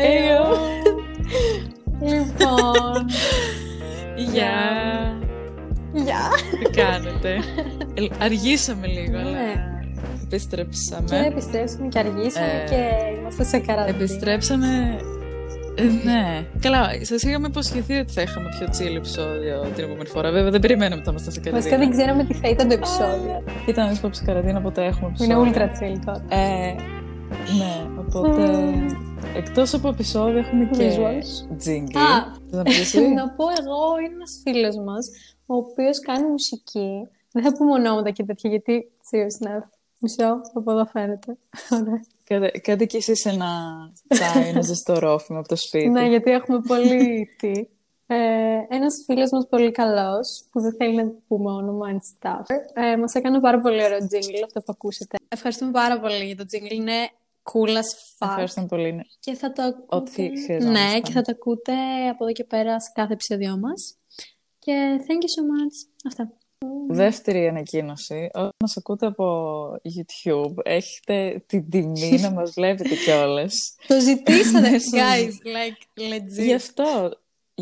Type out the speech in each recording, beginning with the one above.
Εϊό. Λοιπόν. Γεια. Γεια. Τι κάνετε; Ε, Αργήσαμε λίγο, αλλά Ναι. Και επιστρέψαμε. επιστρέψαμε και αργήσαμε Ε, και είμαστε σε καραντίνα. Επιστρέψαμε. Ε, ναι. Καλά, σας είχαμε υποσχεθεί ότι θα είχαμε πιο chill επεισόδιο την επόμενη φορά. Βέβαια, δεν περιμέναμε ότι θα ήμασταν σε Βασικά καραντίνα. δεν ξέραμε τι θα ήταν το επεισόδιο. Ήταν ίσω σε καραντίνα, οπότε έχουμε Είναι επεισόδιο. ultra chill τώρα. Ε, ναι, οπότε. Εκτός από επεισόδιο έχουμε και Visuals. jingle. Α. Θες να πεις εσύ; Να πω εγώ, είναι ένας φίλος μας, ο οποίος κάνει μουσική. Δεν θα πούμε ονόματα και τέτοια, γιατί seriously, μισό, από εδώ φαίνεται. Ωραία. Κάντε, κάντε κι εσείς ένα τσάι, ένα ζεστό ρόφημα από το σπίτι. Ναι, γιατί έχουμε πολύ τι. Ε, ένας φίλος μας πολύ καλός, που δεν θέλει να πούμε όνομα and stuff, ε, μας έκανε πάρα πολύ ωραίο jingle, αυτό που ακούσετε. Ευχαριστούμε πάρα πολύ για το jingle, είναι cool as fuck. Ευχαριστούμε πολύ. Ναι. Και θα το ακούτε... Ό,τι χρειαζόμασταν. Ναι, και θα το ακούτε από εδώ και πέρα σε κάθε επεισόδιο μας. Και thank you so much. Αυτά. Δεύτερη ανακοίνωση. Όταν μας ακούτε από YouTube, έχετε την τιμή να μας βλέπετε κιόλας. Το ζητήσατε, Ναι, guys, like, legit. Γι' αυτό,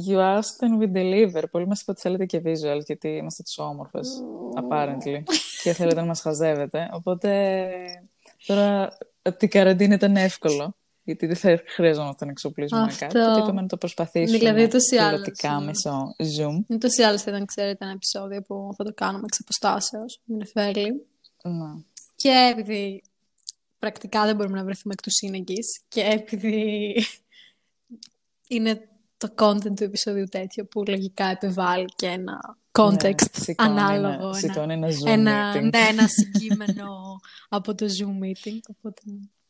you asked and we deliver. Πολλοί μας είπατε ότι θέλετε και visuals, γιατί είμαστε τους όμορφες, apparently. και θέλετε να μας χαζεύετε. Οπότε, τώρα, από την καραντίνα ήταν εύκολο. Γιατί δεν θα χρειαζόμασταν να εξοπλίσουμε Αυτό. κάτι. Οπότε είπαμε να το προσπαθήσουμε Δηλαδή, ούτως ή άλλως, πιλωτικά ναι. μέσω Zoom. Ούτως ή άλλως θα ήταν, ξέρετε, ένα επεισόδιο που θα το κάνουμε εξ αποστάσεως με Νεφέλη. Ναι. Και επειδή πρακτικά δεν μπορούμε να βρεθούμε εκ του σύνεγγυς και επειδή είναι το content του επεισόδιου τέτοιο που λογικά επιβάλλει και ένα context Ναι, σηκώνει ανάλογο. Ένα, ένα- σηκώνει ένα Zoom ένα, meeting. ναι, ένα συγκείμενο από το Zoom meeting. Οπότε...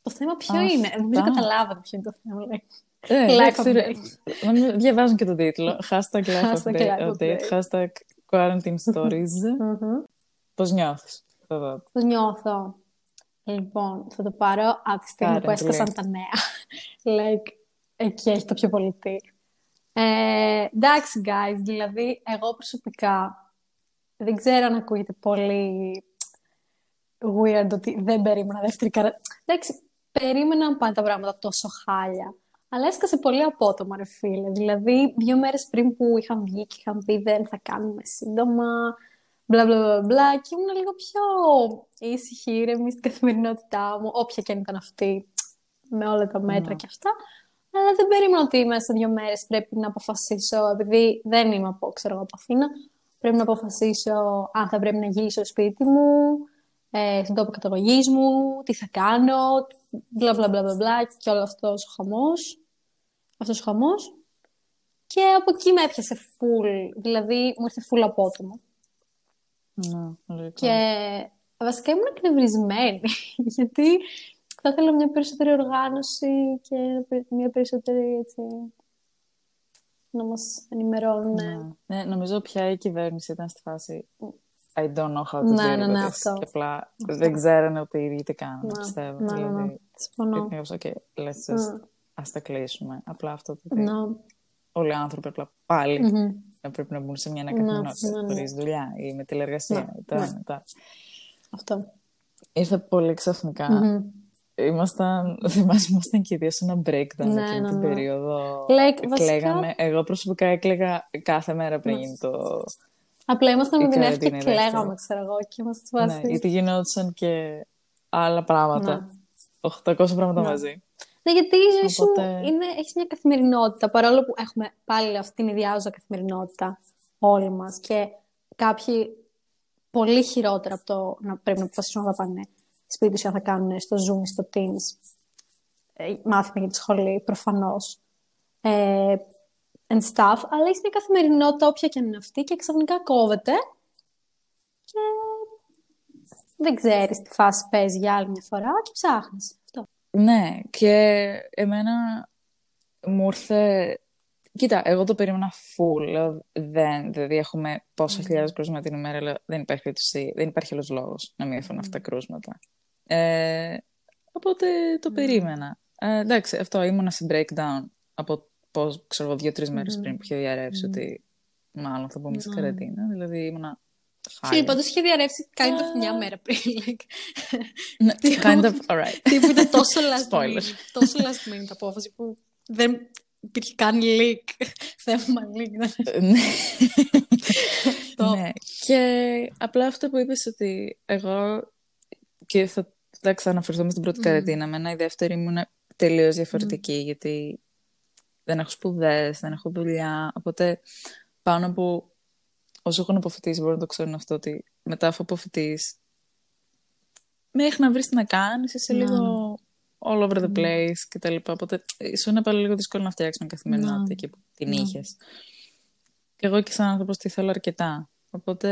Το θέμα ποιο είναι; Νομίζω Αυτά. καταλάβατε ποιο είναι το θέμα. λέει. Ε, Life εντάξει, ρε, update. νομίζω διαβάζουν και τον τίτλο. Hashtag life Hashtag update, life update, update. hashtag quarantine stories. Μμμ. Πώς νιώθεις; Εδώ. Πώς νιώθω; Λοιπόν, θα το πάρω από τη στιγμή που Currently. έσκασαν τα νέα. like, εκεί έχει το πιο πολύ τι. Ε, εντάξει, guys, δηλαδή, εγώ προσωπικά δεν ξέρω αν ακούγεται πολύ weird ότι δεν περίμενα δεύτερη καρα... Εντάξει, περίμενα να πάνε τα πράγματα τόσο χάλια. Αλλά έσκασε πολύ απότομα, ρε φίλε. Δηλαδή, δύο μέρες πριν που είχαν βγει και είχαν πει δεν θα κάνουμε σύντομα, μπλα μπλα μπλα μπλα, και ήμουν λίγο πιο ήσυχη, ήρεμη στην καθημερινότητά μου, όποια και αν ήταν αυτή, με όλα τα μέτρα Ναι. και αυτά. Αλλά δεν περίμενα ότι μέσα σε δύο μέρες πρέπει να αποφασίσω, επειδή δεν είμαι από, ξέρω εγώ, από Αθήνα, πρέπει να αποφασίσω αν θα πρέπει να γυρίσω στο σπίτι μου, ε, στον τόπο καταγωγής μου, τι θα κάνω, μπλα μπλα μπλα μπλα μπλα και όλο αυτός ο χαμός. Αυτός ο χαμός. Και από εκεί με έπιασε full, δηλαδή μου ήρθε full απότομο. Ναι, λογικό. Και βασικά ήμουν εκνευρισμένη, γιατί θα ήθελα μια περισσότερη οργάνωση και μια περισσότερη έτσι, να μας ενημερώνουν. Ναι. Ναι, νομίζω πια η κυβέρνηση ήταν στη φάση I don't know how to Ναι, deal ναι, with ναι, this. αυτό. Και απλά δεν ξέρανε ότι οι ίδιοι τι κάνουν, Ναι, πιστεύω. ναι, ναι, ναι. Δηλαδή, Συμφωνώ. it was okay, let's just, Mm. ας τα κλείσουμε. Απλά αυτό το ότι Ναι. όλοι οι άνθρωποι απλά πάλι Μμμ. να πρέπει να μπουν σε μια Ναι, ανακαθημενότητα ναι, ναι. χωρίς δουλειά ή με τηλεργασία. Ναι, τα, ναι. τα. Αυτό. Ήρθε πολύ ξαφνικά. Μμμ. Ήμασταν, θυμάσαι, ήμασταν και οι δύο σε ένα breakdown Ναι, εκείνη ναι, την ναι. περίοδο. Like, βασικά- Κλαίγαμε. Εγώ προσωπικά έκλαιγα κάθε μέρα πριν Ναι. γίνει το... Απλά ήμασταν Η με την Εύη και καραντίνα είναι κλαίγαμε, δεύτερο. ξέρω εγώ, και είμαστε σε Ναι, φάση... γιατί γινόντουσαν και άλλα πράγματα. 800 πράγματα Ναι. μαζί. Ναι, γιατί η ζωή σου Οπότε- είναι, έχεις μια καθημερινότητα, παρόλο που έχουμε πάλι αυτή την ιδιάζουσα καθημερινότητα όλοι μας και κάποιοι πολύ χειρότερα από το να πρέπει να αποφασίσουν να πάνε σπίτι τους ή αν θα κάνουν στο Zoom ή στο Teams ε, μάθημα για τη σχολή, προφανώς. Ε, and stuff, αλλά έχει μια καθημερινότητα όποια και αν είναι αυτή και ξαφνικά κόβεται και δεν ξέρεις τι φάση παίζει για άλλη μια φορά και ψάχνεις. Αυτό. Ναι, και εμένα μου ήρθε... Κοίτα, εγώ το περίμενα full. λέω, Δεν, δηλαδή έχουμε πόσα χιλιάδες κρούσματα την ημέρα, λέω, δεν υπάρχει περίπτωση, δεν υπάρχει άλλος λόγος να μην έρθουν αυτά τα κρούσματα. Ε, οπότε το περίμενα. Ε, εντάξει, αυτό ήμουνα σε breakdown από πώς, ξέρω εγώ, δύο-τρεις μέρες πριν που είχε διαρρεύσει ότι μάλλον θα μπούμε σε καραντίνα. Δηλαδή ήμουνα Φίλοι, χάλια. πάντως είχε διαρρεύσει kind of μια μέρα πριν. Like, Ναι, kind of, alright. τύπου ήταν τόσο last Spoiler. minute, τόσο last minute απόφαση που δεν υπήρχε καν leak. Θέμα leak. ναι. ναι. Και απλά αυτό που είπες ότι εγώ και θα, θα ξαναφερθούμε στην πρώτη mm. καραντίνα. Μένα η δεύτερη ήμουν τελείως διαφορετική γιατί δεν έχω σπουδές, δεν έχω δουλειά. Οπότε πάνω από όσο έχω αποφυτίσει μπορώ να το ξέρουν αυτό ότι μετά αφού αποφυτείς μέχρι να βρεις τι να κάνεις είσαι ναι. λίγο all over the place και τα λοιπά. Οπότε σου είναι πάλι λίγο δύσκολο να φτιάξεις μια καθημερινότητα ναι. εκεί που την ναι. είχες. Και εγώ και σαν άνθρωπος τη θέλω αρκετά. Οπότε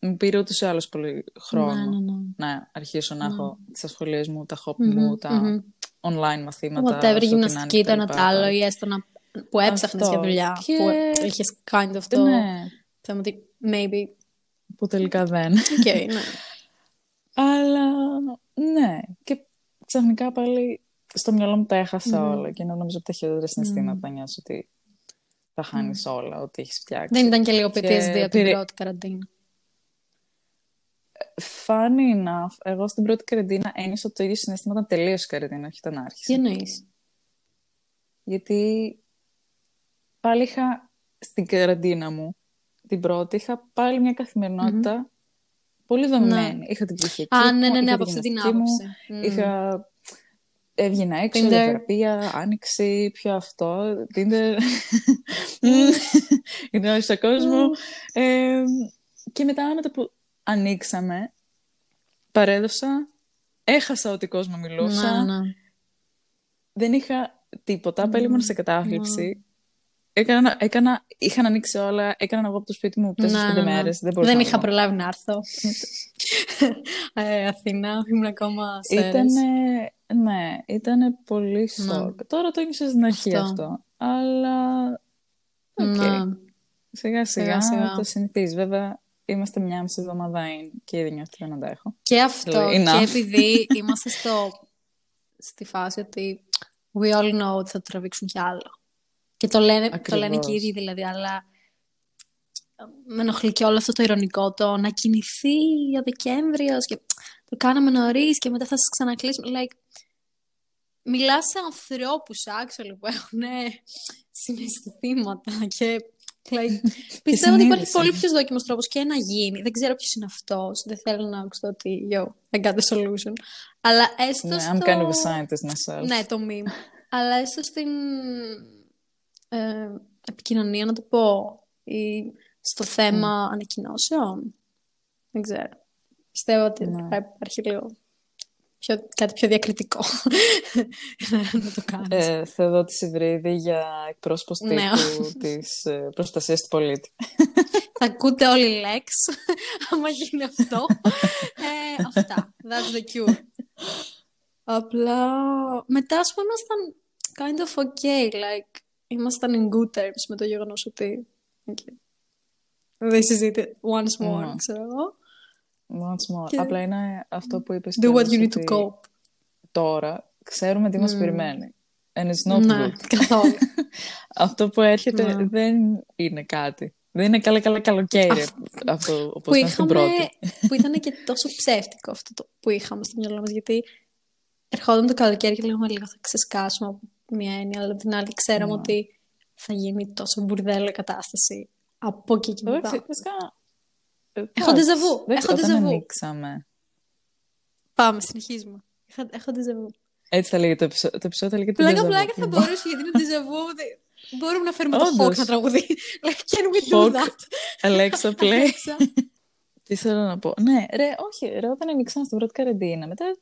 μου πήρε ούτως ή άλλως πολύ χρόνο να αρχίσω να έχω τις ασχολίες μου, τα hobby μου, τα online μαθήματα. Whatever, γυμναστική, το ένα τ' άλλο, ή έστω να που έψαχνες για δουλειά. Και... Που είχες kind of το. Ναι. Θέμα ότι maybe. Που τελικά δεν. Okay, ναι. Αλλά ναι. Και ξαφνικά πάλι στο μυαλό μου τα έχασα όλα και νομίζω ότι τα χειρότερα συναισθήματα mm. νιώσω ότι θα χάνεις όλα, ότι έχεις φτιάξει. Δεν ήταν και λίγο PTSD από την πρώτη καραντίνα. Funny enough, εγώ στην πρώτη καραντίνα ένιωσα το ίδιο συνέστημα όταν τελείωσε η καραντίνα, όχι όταν άρχισε. Τι εννοείς; Γιατί πάλι είχα στην καραντίνα μου, την πρώτη, είχα πάλι μια καθημερινότητα mm-hmm. Πολύ δομημένη. Ναι. Είχα την ψυχική Α, ναι, ναι, ναι, από αυτή την άποψη. Mm. Είχα... Έβγαινα έξω, για θεραπεία, άνοιξη, πιο αυτό, Tinder. Γνώρισα στον κόσμο. Ε, και μετά, μετά που ανοίξαμε, παρέδωσα, έχασα ότι κόσμο μιλούσα. Ναι, ναι. Δεν είχα τίποτα, mm. ήμουν σε κατάθλιψη. Έκανα, έκανα, είχαν ανοίξει όλα, έκανα εγώ από το σπίτι μου τέσσερις πέντε ναι. μέρες. Δεν, δεν είχα προλάβει να έρθω. ε, Αθήνα, ήμουν ακόμα σε Ήτανε, ναι, ήταν πολύ σοκ. Ναι. Τώρα το ένιωσα στην αρχή αυτό. αυτό. Αλλά, OK. Okay. Σιγά, σιγά σιγά το συνηθίζεις. Βέβαια, είμαστε μια μισή εβδομάδα και ήδη νιώθω δεν αντέχω. Και αυτό. και επειδή είμαστε στο, στη φάση ότι we all know ότι θα το τραβήξουν κι άλλο. Και το λένε, το λένε και ήδη δηλαδή, αλλά με ενοχλεί και όλο αυτό το ηρωνικό, το να κινηθεί ο Δεκέμβριος και το κάναμε νωρίς και μετά θα σας ξανακλείσουμε. Like, μιλάς σε ανθρώπους άξιολοι που έχουν συναισθήματα και like, πιστεύω ότι υπάρχει πολύ πιο δόκιμος τρόπος και να γίνει. Δεν ξέρω ποιος είναι αυτός. Δεν θέλω να ακούσω ότι yo, I got the solution. Αλλά έστω. Ναι, στο... I'm kind of a scientist myself. Ναι, το meme. Αλλά έστω στην ε, επικοινωνία, να το πω, ή στο θέμα mm. ανακοινώσεων. Δεν ξέρω. Πιστεύω ότι ναι. θα υπάρχει λίγο πιο, κάτι πιο διακριτικό να το κάνεις. Ε, δω τη Σιβρίδη για εκπρόσωπος τύπου ναι. της ε, προστασίας του πολίτη. θα ακούτε όλοι Lex, άμα γίνει αυτό. ε, αυτά. That's the cure. Απλά μετά, ας πούμε, ήμασταν kind of okay, like, ήμασταν in good terms με το γεγονός ότι. Okay. This is it once more, mm. ξέρω εγώ. Once more. Και... Απλά είναι αυτό που είπες Do what you need to cope. Τώρα ξέρουμε τι μας mm. περιμένει. And it's not ναι, good. καθόλου. αυτό που έρχεται ναι. δεν είναι κάτι. Δεν είναι καλά καλά καλοκαίρι αυτό όπως ήταν στην πρώτη. που ήταν και τόσο ψεύτικο αυτό το που είχαμε στο μυαλό μας γιατί ερχόταν το καλοκαίρι και λέγαμε λίγο θα ξεσκάσουμε από μία έννοια, αλλά την άλλη ξέραμε ότι θα γίνει τόσο μπουρδέλο η κατάσταση από εκεί και μετά. Ε, έχω ντεζαβού. Έχω ντεζαβού. ανοίξαμε. Πάμε, συνεχίζουμε. Έχω ντεζαβού. Έτσι θα λέγεται το επεισόδιο. Το επεισόδιο θα λέγεται Πλάκα, πλάκα θα μπορούσε γιατί είναι ντεζαβού. Μπορούμε να φέρουμε το Hawk να τραγουδεί. Like, can we do that? Alexa, play. Τι θέλω να πω. Ναι, ρε, όχι, ρε, όταν ανοίξαμε στην πρώτη καραντίνα, μετά δεν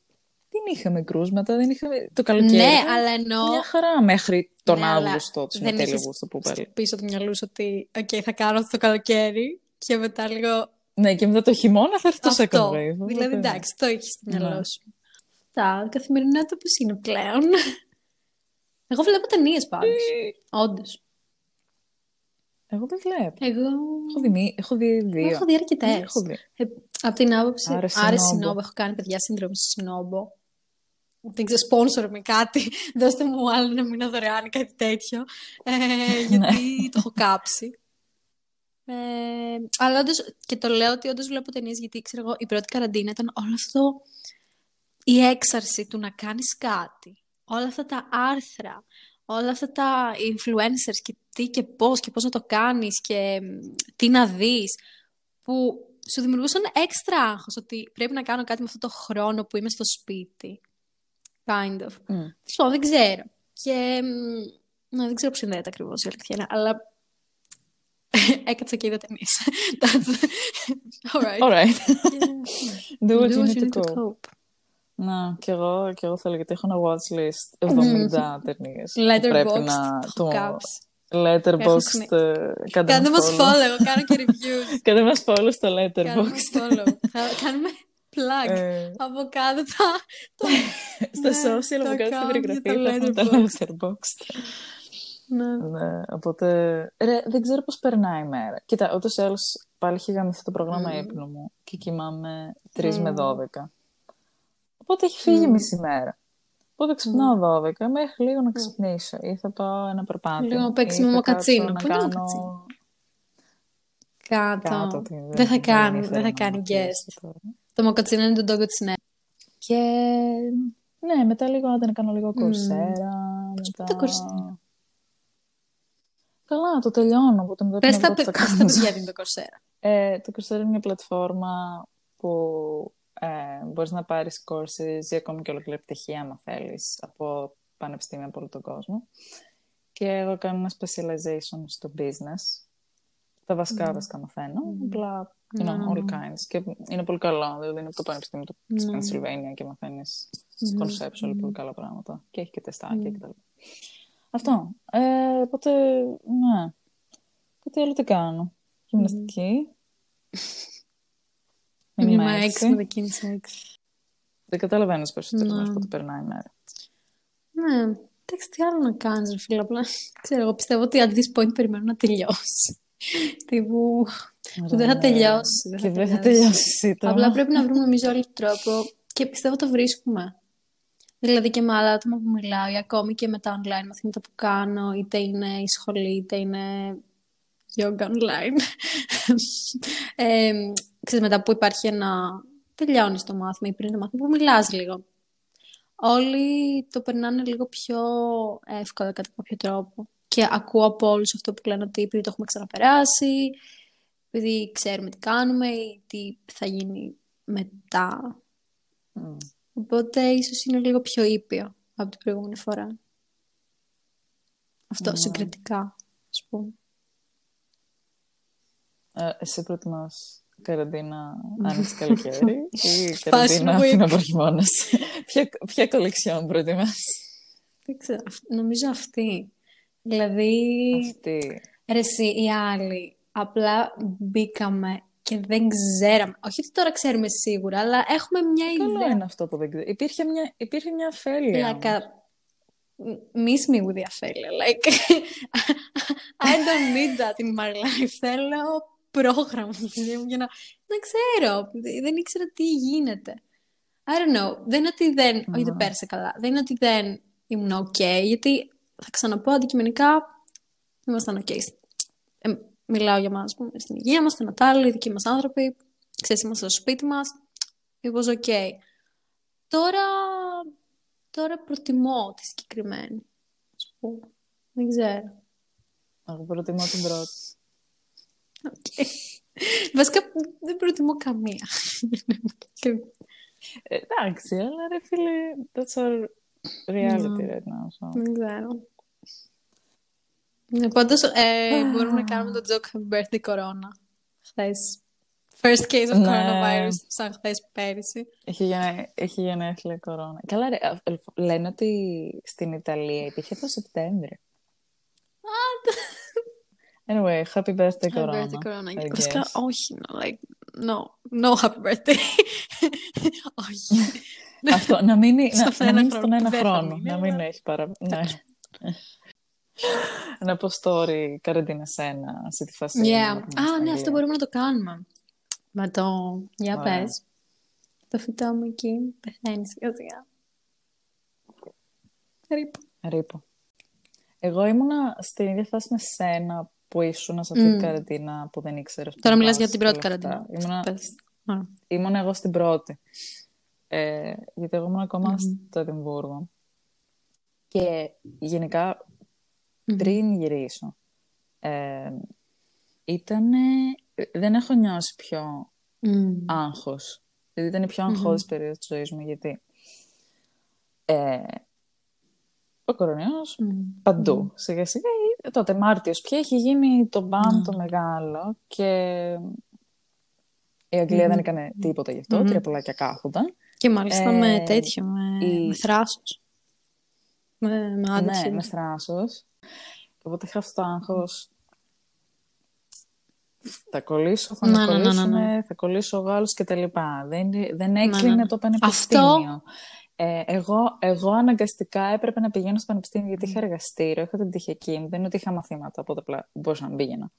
είχαμε κρούσματα, δεν είχαμε το καλοκαίρι. Ναι, αλλά ενώ... Μια χαρά μέχρι τον ναι, Αύγουστο, του τέλειο Αύγουστο που πάλι. Πίσω του μυαλού ότι, οκ, θα κάνω αυτό το καλοκαίρι και μετά λίγο... Ναι, και μετά το χειμώνα θα έρθει το second wave. Δηλαδή, εντάξει, το έχει στο μυαλό ναι. σου. Τα καθημερινότητα πώς είναι πλέον; Εγώ βλέπω ταινίες πάντως. Ε. Όντως. Εγώ δεν βλέπω. Εγώ... Έχω δει, έχω δει δύο. Έχω δει αρκετές. Ε, από την άποψη. Άρε Σινόμπο. Έχω κάνει παιδιά σύνδρομη Σινόμπο δεν ξέρω, sponsor με κάτι, δώστε μου άλλο ένα μήνα δωρεάν ή κάτι τέτοιο, ε, ναι. γιατί το έχω κάψει. Ε, αλλά όντως, και το λέω ότι όντως βλέπω ταινίες γιατί ξέρω εγώ, η πρώτη καραντίνα ήταν όλο αυτό η έξαρση του να κάνεις κάτι. Όλα αυτά τα άρθρα, όλα αυτά τα influencers και τι και πώς και πώς να το κάνεις και τι να δεις που σου δημιουργούσαν έξτρα άγχος ότι πρέπει να κάνω κάτι με αυτό το χρόνο που είμαι στο σπίτι. Kind of. Mm. δεν ξέρω. Και να, δεν ξέρω πώς συνδέεται ακριβώς η αλήθεια, αλλά έκατσα και είδα ταινίες. That's... All right. All right. Do what you need to cope. Να, και εγώ, και εγώ θέλω, γιατί έχω ένα watch list 70 ταινίες. Letterboxd. να το... Letterboxd. Ε, κάντε μας follow, εγώ κάνω και reviews. Κάντε μας follow στο Letterboxd. Κάντε μας follow. Κάνουμε plug ε. από κάτω τα... Στα ναι, social, από κάτω στην περιγραφή, τα Letterboxd. Ναι. ναι. Οπότε, ρε, δεν ξέρω πώς περνάει η μέρα. Κοίτα, ούτως ή άλλως πάλι έχει γαμηθεί το πρόγραμμα mm. ύπνου μου και κοιμάμαι 3 mm. με 12. Οπότε έχει φύγει mm. μισή μέρα. Οπότε ξυπνάω 12 μέχρι λίγο να ξυπνήσω ή θα πάω ένα περπάτημα. Λίγο να παίξει με μοκατσίνο. Πού είναι μοκατσίνο. Κάτω. Κάτω δεν θα κάνει, δεν θα κάνει guest. Το μοκατσίνο είναι το τόγκο της νέα. Και ναι, μετά λίγο να κάνω λίγο κορσέρα. Μετά... Το κορσέρα. Καλά, το τελειώνω. Οπότε μετά πες τα παιδιά είναι το κορσέρα. Ε, το κορσέρα είναι μια πλατφόρμα που ε, μπορείς να πάρεις courses ή ακόμη και ολοκληρή πτυχία, άμα θέλεις, από πανεπιστήμια από όλο τον κόσμο. Και εγώ κάνω ένα specialization στο business. Τα βασικά mm. βασικά μαθαίνω, mm. απλά you know, all kinds. Και είναι πολύ καλό, δηλαδή είναι από το Πανεπιστήμιο του mm. Pennsylvania και μαθαίνεις mm. conceptual mm. πολύ καλά πράγματα. Και έχει και τεστάκια mm. κτλ. Αυτό. Ε, οπότε, ναι. Κάτι άλλο τι κάνω. Γυμναστική. Μήνυμα 6 με δοκίνηση 6. Δεν καταλαβαίνω περισσότερο ναι. αυτό το περνάει η μέρα. Ναι, εντάξει, τι άλλο να κάνεις, ρε φίλε. Απλά ξέρω, εγώ πιστεύω ότι at this point περιμένω να τελειώσει. Τύπου. που δεν θα τελειώσει. Και δεν θα τελειώσει. Απλά πρέπει να βρούμε εμείς όλοι τρόπο και πιστεύω το βρίσκουμε. Δηλαδή και με άλλα άτομα που μιλάω ή ακόμη και με τα online μαθήματα που κάνω, είτε είναι η σχολή, είτε είναι yoga online. ε, ξέρεις, μετά που υπάρχει ένα... Τελειώνεις το μάθημα ή πριν το μάθημα που μιλάς λίγο. Όλοι το περνάνε λίγο πιο εύκολα κατά κάποιο τρόπο. Και ακούω από όλους αυτό που λένε ότι επειδή το έχουμε ξαναπεράσει, επειδή ξέρουμε τι κάνουμε ή τι θα γίνει μετά. Mm. Οπότε ίσως είναι λίγο πιο ήπιο από την προηγούμενη φορά. Αυτό mm. συγκριτικά, ας πούμε. Ε, εσύ προτιμάς καραντίνα άνοιξη καλοκαίρι ή καραντίνα φθινόπωρο χειμώνας. ποια, ποια κολεξιόν προτιμάς; Δεν ξέρω, νομίζω αυτή. Δηλαδή, αυτή. ρε εσύ οι άλλοι απλά μπήκαμε και δεν ξέραμε. Όχι ότι τώρα ξέρουμε σίγουρα, αλλά έχουμε μια Καλό ιδέα. Καλό είναι αυτό που δεν ξέρω. Υπήρχε μια, υπήρχε μια αφέλεια. Λακα... Miss me with the αφέλεια. Like, I don't need that in my life. Θέλω πρόγραμμα στη ζωή μου για να, να ξέρω. Δεν ήξερα τι γίνεται. I don't know. Δεν είναι ότι δεν... Mm. Όχι, δεν πέρασε καλά. Δεν είναι ότι δεν ήμουν ok, γιατί θα ξαναπώ αντικειμενικά ήμασταν ok. Ε, μιλάω για μας, πούμε, στην υγεία μας, στην Ατάλη, οι δικοί μας άνθρωποι. Ξέρεις, είμαστε στο σπίτι μας. It was ok. Τώρα, τώρα προτιμώ τη συγκεκριμένη. Ας πούμε. Δεν ξέρω. Εγώ προτιμώ την πρώτη. Okay. Βασικά δεν προτιμώ καμία. Εντάξει, αλλά ρε φίλε, that's our reality right now. So. Δεν ξέρω. Ναι, πάντως ε, μπορούμε να κάνουμε το joke Happy Birthday Corona. Χθες. First case of ναι. coronavirus, σαν χθες πέρυσι. Έχει, για, έχει γενέθλια κορώνα. Καλά, ρε, λένε ότι στην Ιταλία υπήρχε το Σεπτέμβριο. Anyway, happy birthday, Corona. Happy birthday, Corona. Βασικά, όχι, no, like, no, no happy birthday. όχι. Αυτό, να μείνει, να, να μείνει στον ένα χρόνο. Να μην έχει παρα... ναι. να πω story καραντίνα σένα, σε τη φάση. Yeah. Α, ναι, αυτό μπορούμε να το κάνουμε. Με το... Για πες. Το φυτό μου εκεί πεθαίνει σιγά σιγά. Ρίπο. Ρίπο. Εγώ ήμουνα στην ίδια φάση με σένα που ήσουν σε αυτή την καραντίνα που δεν ήξερες. Τώρα μιλάς για την πρώτη καραντίνα. Ήμουν, εγώ στην πρώτη. Ε, γιατί εγώ ήμουν ακόμα στο Εδιμβούργο. Και γενικά πριν γυρίσω. Ε, ήτανε... Δεν έχω νιώσει πιο Μμ. άγχος. Δηλαδή ήταν η πιο αγχώδης περίοδος της ζωής μου, γιατί ε, ο κορονοϊός Μμ. παντού. Σιγά σιγά, ε, τότε Μάρτιος πια έχει γίνει το μπαμ το μεγάλο και η Αγγλία δεν έκανε τίποτα γι' αυτό, τρία πολλάκια κάθονταν. Και μάλιστα Ε, με τέτοιο, με, η- με θράσος. Με, με άντεξε. Ναι, με θράσος. Οπότε είχα αυτό το άγχος. Θα κολλήσω, θα Ναι, με ναι, ναι, ναι, κολλήσουνε, θα κολλήσω ο Γάλλος και τα λοιπά. Δεν, δεν έκλεινε ναι. το πανεπιστήμιο. Ε, εγώ, εγώ αναγκαστικά έπρεπε να πηγαίνω στο πανεπιστήμιο γιατί είχα εργαστήριο, είχα την τυχιακή μου. Δεν είναι ότι είχα μαθήματα, οπότε απλά μπορούσα να μην πήγαινα.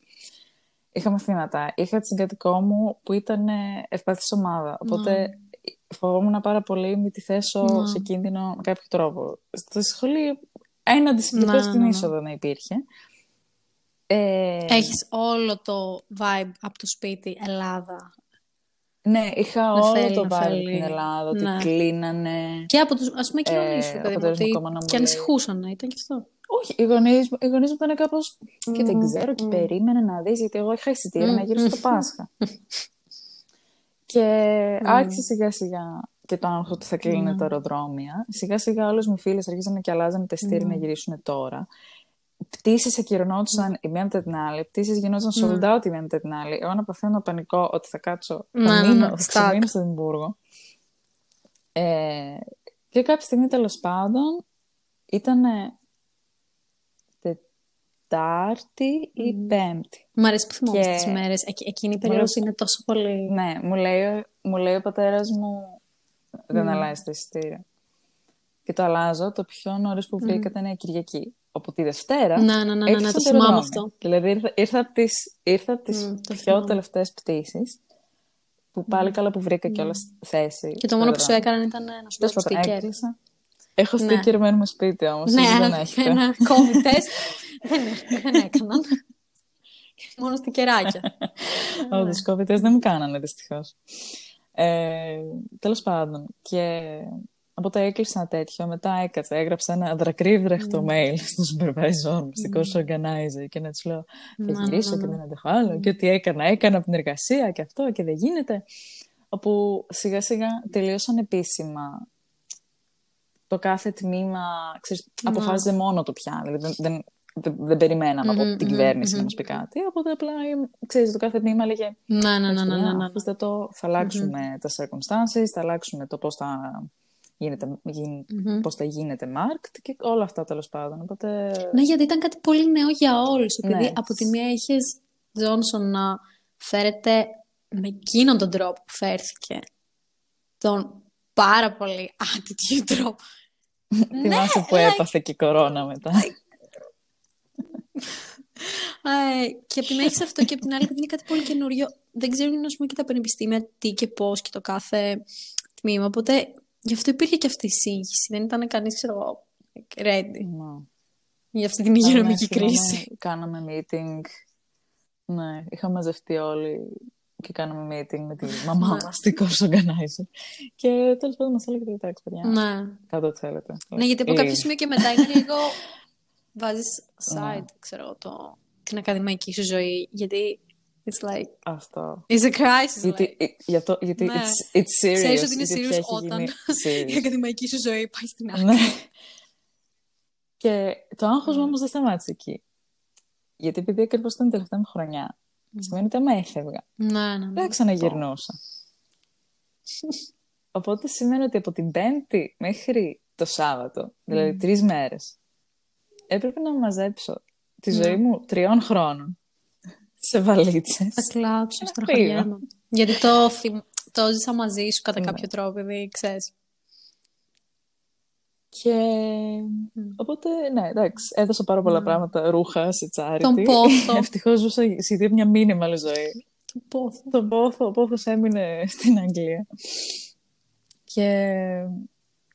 Είχα μαθήματα. Είχα τη συγκατοικό μου που ήταν ε, ευπαθής ομάδα. Οπότε φοβόμουν πάρα πολύ μη τη θέσω Ναι. σε κίνδυνο με κάποιο τρόπο. Στη σχολή ένα αντισυγκριτικό Ναι, στην ναι, ναι. είσοδο να υπήρχε. Ε, Έχεις όλο το vibe από το σπίτι Ελλάδα. Ναι, είχα Να όλο θέλει, το να vibe θέλει. την Ελλάδα, ότι Ναι. κλείνανε. Και από τους, ας πούμε, κοινωνίες σου, Ε, παιδί ο μου, πατέρας μου ότι ακόμα να μου και λέει. ανησυχούσαν, ήταν και αυτό. Όχι, οι γονείς, μου- οι γονείς μου ήταν κάπως... Και δεν Μμμ, ξέρω και μμ. περίμενε να δεις, γιατί εγώ είχα εισιτήριο Μμ, να γύρω στο Πάσχα. και άρχισε σιγά σιγά και το άγχος ότι θα κλείνουν τα αεροδρόμια. Σιγά σιγά όλες μου οι φίλες αρχίσανε και αλλάζανε τα εισιτήρια να γυρίσουν τώρα. Πτήσεις ακυρωνόντουσαν η μία μετά την άλλη. Πτήσεις γινόταν sold out η μία μετά την άλλη. Εγώ να παθαίνω πανικό ότι θα κάτσω. Ναι, θα ναι, μείνω, ναι, θα stuck. ξεμείνω στο Εδιμβούργο. Ε, και κάποια στιγμή τέλος πάντων ήταν Τετάρτη ή Πέμπτη. Μ' αρέσει που θυμόμαστε Και- τις μέρες. Εκ- εκείνη η Μ' περίοδος αρέσει- είναι τόσο πολύ... Ναι, μου λέει, μου λέει ο πατέρας μου δεν Mm. αλλάζει το εισιτήριο. Και το αλλάζω, το πιο νωρίς που βρήκα ήταν η Κυριακή. Όπου τη Δευτέρα. Ναι, ναι, ναι, ναι, ναι, έκλεισαν το τα θυμάμαι αεροδρόμια. αυτό. Δηλαδή ήρθα, ήρθα από τις, ήρθα από τις Μμ, το πιο θυμάμαι. τελευταίες πτήσεις που πάλι καλά που βρήκα κιόλας θέση. Και το στο μόνο που σου αεροδρόμιο. έκαναν ήταν να σου Τέλος δώσουν πάντων, sticker. έκλεισα. Έχω Ναι. sticker μένουμε σπίτι όμως, Ναι, εσείς δεν αλλά έχετε. ένα COVID test δεν, δεν έκαναν. Μόνο στην κεράκια. Όχι, τους κόβητες δεν μου κάνανε δυστυχώς. Ε, τέλος πάντων, και οπότε έκλεισα ένα τέτοιο, μετά έκατσα, έγραψα ένα δρακρύβρεχτο mail στον supervisor μου, στην course organizer και να τους λέω Ναι, θα ναι, γυρίσω ναι, και ναι. δεν αντέχω άλλο και ότι έκανα, έκανα από την εργασία και αυτό και δεν γίνεται. Όπου σιγά σιγά τελείωσαν επίσημα το κάθε τμήμα, ξέρεις, Ναι. αποφάσιζε μόνο το πια. Δηλαδή δεν, δεν, δεν, δεν περιμέναμε από Μμμ, την μμμ, κυβέρνηση μμμ. να μας πει κάτι. Οπότε απλά, ε, ξέρεις, το κάθε τμήμα έλεγε Ναι, ναι, ναι, ναι, ναι, ναι. Αφήστε το, θα αλλάξουμε τα circumstances, θα αλλάξουμε το πώς θα γίνεται, γι- Μμμ. πώς θα γίνεται marked και όλα αυτά τέλος πάντων. Οπότε, Ναι, γιατί ήταν κάτι πολύ νέο για όλους. Επειδή Ναι. από τη μία είχες Τζόνσον να φέρεται με εκείνον τον τρόπο που φέρθηκε. Τον πάρα πολύ attitude τρόπο. θυμάσαι που έπαθε και η κορώνα μετά. Ε, και από την μία έχεις αυτό και από την άλλη επειδή είναι κάτι πολύ καινούριο. Δεν ξέρουν ας πούμε και τα πανεπιστήμια τι και πώς και το κάθε τμήμα. Οπότε γι' αυτό υπήρχε και αυτή η σύγχυση. Δεν ήταν κανείς, ξέρω εγώ, ready Ναι. για αυτή την υγειονομική Ναι, θυμάμαι, κρίση. Κάναμε meeting. Ναι, είχαμε μαζευτεί όλοι και κάναμε meeting με τη μαμά Ναι. μας, την course organizer. Και τέλος πάντων μας έλεγε, εντάξει παιδιά, Ναι. κάντε ό,τι θέλετε. Ναι, γιατί από Leave. κάποιο σημείο και μετά είναι λίγο. Βάζεις Ναι. side, ξέρω, το, την ακαδημαϊκή σου ζωή. Γιατί it's like. Αυτό. It's a crisis. Γιατί, like. ε, για αυτό, γιατί Ναι. it's, it's serious. Ξέρεις ότι είναι γιατί serious πια έχει όταν γίνει serious. η ακαδημαϊκή σου ζωή πάει στην άκρη. Ναι. Και το άγχος μου όμως δεν σταμάτησε εκεί. Γιατί επειδή ακριβώς ήταν η τελευταία μου χρονιά, σημαίνει ότι άμα έφευγα, Ναι, ναι, δεν ναι. θα ξαναγυρνούσα. Οπότε σημαίνει ότι από την Πέμπτη μέχρι το Σάββατο, δηλαδή τρεις μέρες, έπρεπε να μαζέψω τη ζωή μου τριών χρόνων σε βαλίτσες. Θα κλάψω, Ένα στραχωριέμαι. Γιατί το, θυμ- το ζήσα μαζί σου κατά Ναι. κάποιο τρόπο, επειδή ξέρεις. Και οπότε, ναι, εντάξει, έδωσα πάρα πολλά πράγματα, ρούχα σε charity. Τον πόθο. Ευτυχώς ζούσα σχεδόν μια μήνυμα ζωή. Το πόθο. Τον πόθο, ο πόθος έμεινε στην Αγγλία. Και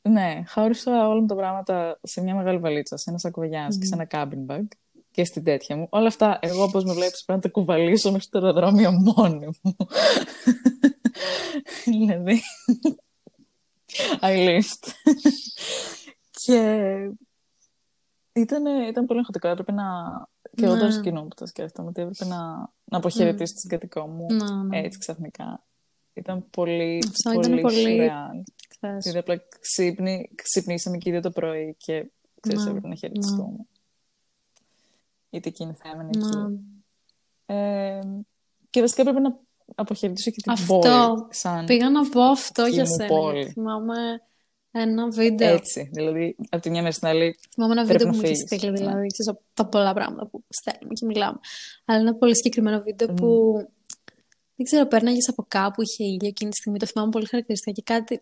ναι, χώρισα όλα μου τα πράγματα σε μια μεγάλη βαλίτσα, σε ένα σακοβαγιάς και σε ένα cabin bag και στην τέτοια μου. Όλα αυτά, εγώ όπως με βλέπεις, πρέπει να τα κουβαλήσω μέχρι το αεροδρόμιο μόνη μου. δηλαδή, I lived. και Ήταν, ήταν πολύ εγχωτικό. Έπρεπε να. Και εγώ Ναι. τώρα σκηνό που το σκέφτομαι, ότι έπρεπε να, να αποχαιρετήσω τον συγκατοικό μου Ναι, ναι. έτσι ξαφνικά. Ήταν πολύ, Αυτό ήταν πολύ, πολύ- σουρεάλ. Ξέρεις. Δηλαδή απλά ξύπνη, ξυπνήσαμε και οι δύο το πρωί και ξέρεις, Ναι, έπρεπε να χαιρετιστούμε. Γιατί εκείνη θα έμενε εκεί. Ναι. Ε, και βασικά έπρεπε να αποχαιρετήσω και την Αυτό. πόλη. Σαν Πήγα να πω αυτό Δική για μου σένα. πόλη. γιατί Θυμάμαι ένα βίντεο. έτσι. Δηλαδή, από τη μια μέρα στην άλλη, Θυμάμαι ένα Πρέπει βίντεο που να μου είχε φύγεις. στείλει, Ναι. δηλαδή, ξέρεις, από τα πολλά πράγματα που στέλνουμε και μιλάμε. Αλλά ένα πολύ συγκεκριμένο βίντεο Mm. που δεν ξέρω, πέρναγες από κάπου, είχε ήλιο εκείνη τη στιγμή. Το θυμάμαι πολύ χαρακτηριστικά και κάτι.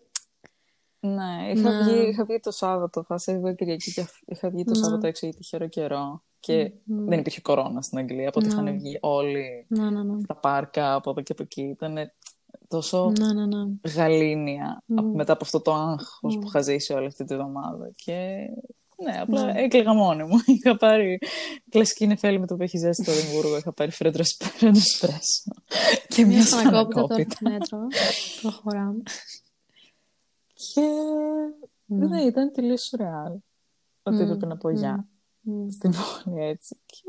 Ναι, είχα, Ναι. Βγει, είχα βγει το Σάββατο, θα σε βγει Κυριακή και είχα βγει το Ναι. Σάββατο έξω γιατί είχε ωραίο καιρό και δεν υπήρχε κορώνα στην Αγγλία, οπότε Ναι. είχαν βγει όλοι Ναι, ναι, ναι. στα πάρκα από εδώ και από εκεί. Ήταν τόσο Ναι, ναι, ναι. γαλήνια Μμ. από- μετά από αυτό το άγχος Μμ. που είχα ζήσει όλη αυτή τη βδομάδα και ναι, απλά Ναι. έκλαιγα μόνη μου. Είχα πάρει κλασική νεφέλη με το που έχει ζέσει στο Εδιμβούργο. Είχα πάρει φρέντρο σπρέσο και μια Μια στανακόπιτα τώρα στανακόπιτα. στο μέτρο. Προχωράμε. Και Ναι. ναι, ήταν τελείως σουρεάλ. Ότι Μμ, έπρεπε να πω γεια Μμ. στην πόλη έτσι. Και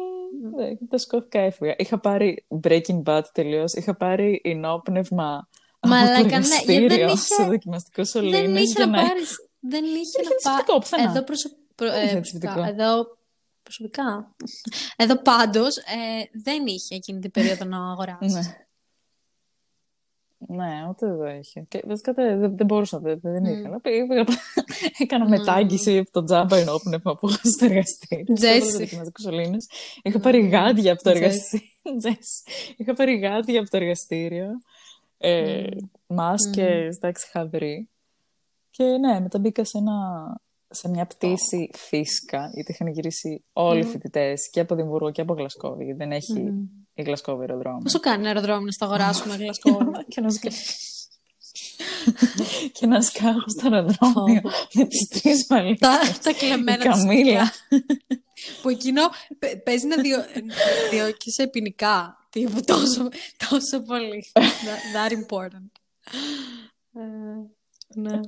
ναι, τα σκόθηκα, έφυγα. Είχα πάρει Breaking Bad τελείως. Είχα πάρει ενόπνευμα από Μαλάκα, το ναι, γιατί εργαστήριο δεν είχε- στο δοκιμαστικό Δεν σωλήνες είχε για να να πάρεις. Δεν είχε είχε να πάρεις. ενσυπτικό πουθενά. Εδώ προσω... προ- Δεν ε, είχε προσωπικά. ενσυπτικό. Εδώ προσωπικά. Εδώ πάντως ε, δεν είχε εκείνη την περίοδο να αγοράσεις. Ναι. Ναι, ούτε εδώ είχε. Και βασικά δεν, δεν, δεν μπορούσα, δεν, δεν είχα. Να πήγα, πήγα, έκανα μετάγγιση από το τζάμπα ενόπνευμα που είχα στο εργαστήριο. Τζέσι. Στο δοκιμαστικό σωλήνες. Είχα πάρει γάντια από το Τζέσι. εργαστήριο. Τζέσι. Είχα πάρει γάντια από το εργαστήριο. Ε, Μάσκες, εντάξει, είχα βρει. Και ναι, μετά μπήκα σε, ένα, σε μια πτήση φίσκα, γιατί είχαν γυρίσει όλοι οι φοιτητές και από Δημβούργο και από Γλασκόβη. γιατί Δεν έχει η Γλασκόβη αεροδρόμιο. Πόσο κάνει ένα αεροδρόμιο να στο αγοράσουμε γλασκόβι. και να σκα... και να σκάγω στο αεροδρόμιο με τις τρεις βαλίτσες. τα, τα Η κλεμμένα της Καμίλα. Που εκείνο παι- παίζει να διο, διώκει ποινικά. Τύπου τόσο, τόσο πολύ. That, that important. Ε, ναι.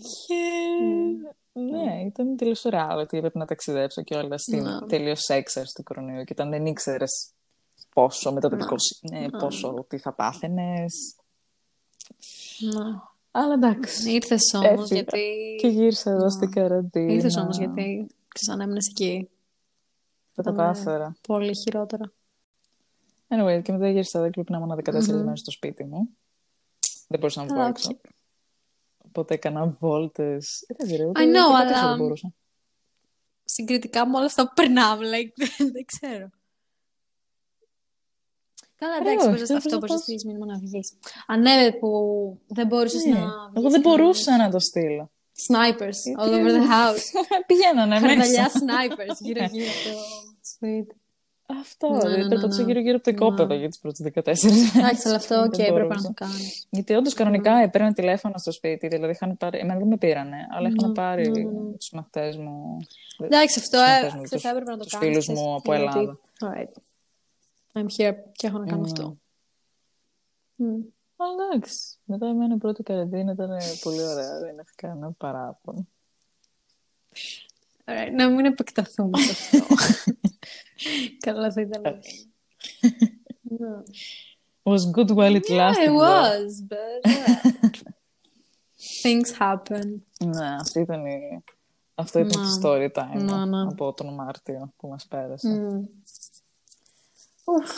Και ναι, ήταν τελείως ωραία ότι έπρεπε να ταξιδέψω και όλα στην Ναι. τελείως έξαρση του κορονοϊού και όταν δεν ήξερες πόσο μεταδοτικός είναι, πόσο τι θα πάθαινες. ναι. Αλλά εντάξει. Ήρθες όμως Έφυγα. γιατί... Και γύρισα εδώ στην καραντίνα. Ήρθες όμως γιατί θα ξέμενες εκεί. Δεν τα Ήταν, ε, κατάφερα. Πολύ χειρότερα. Anyway, και μετά γύρισα εδώ και πρέπει να ήμουν 14 μέρες στο σπίτι μου. Δεν μπορούσα να βγω Καλά, έξω. Οκ. Οπότε έκανα βόλτες. Ε, Δεν ξέρω, I know, ούτε πατήσω αλλά- δεν μπορούσα. Συγκριτικά με όλα αυτά που περνάμε, like, δεν, δεν ξέρω. Καλά, Ρε, εντάξει, όχι, μπορείς, δεν αυτό μπορούσα μπορείς να να στείλεις μήνυμα να βγεις. Α, ναι, που δεν μπορούσες Ναι. να Εγώ βγεις δεν και να- μπορούσα να το στείλω. Snipers all Γιατί- over the house. Πηγαίνανε Χαρδαλιάς μέσα. snipers γύρω-γύρω από το σπίτι. Αυτό, Ναι, δηλαδή ναι, περπατούσα ναι. γύρω-γύρω από το οικόπεδο Ναι. για τις πρώτες 14 μέρες. Εντάξει, αλλά αυτό, Δεν οκ, έπρεπε να μπορούσα. το κάνεις. Γιατί όντως κανονικά έπαιρνε τηλέφωνο στο σπίτι, δηλαδή είχαν πάρει. Εμένα δεν με πήρανε, αλλά είχαν Ναι, πάρει ναι, ναι. τους μαθητές μου. Εντάξει, αυτό, Τους ε, μαθητές μου, αυτό τους- θα έπρεπε να το τους κάνεις. φίλους ξέρεις, μου από γιατί- Ελλάδα. Alright. I'm here και έχω να κάνω Ναι. αυτό. Μμ. Αλλά εντάξει. Μετά εμένα η πρώτη καραντίνα ήταν πολύ ωραία. Δεν είχα κανένα παράπονο. Alright, να μην επεκταθούμε σε αυτό. Καλά θα ήταν. Ναι. Was good while it lasted. Yeah, it though. was, but yeah. things happen. Ναι, αυτή ήταν η... Αυτό ήταν Ναι. το story time Ναι, ναι. από τον Μάρτιο που μας πέρασε. Mm. Ουφ.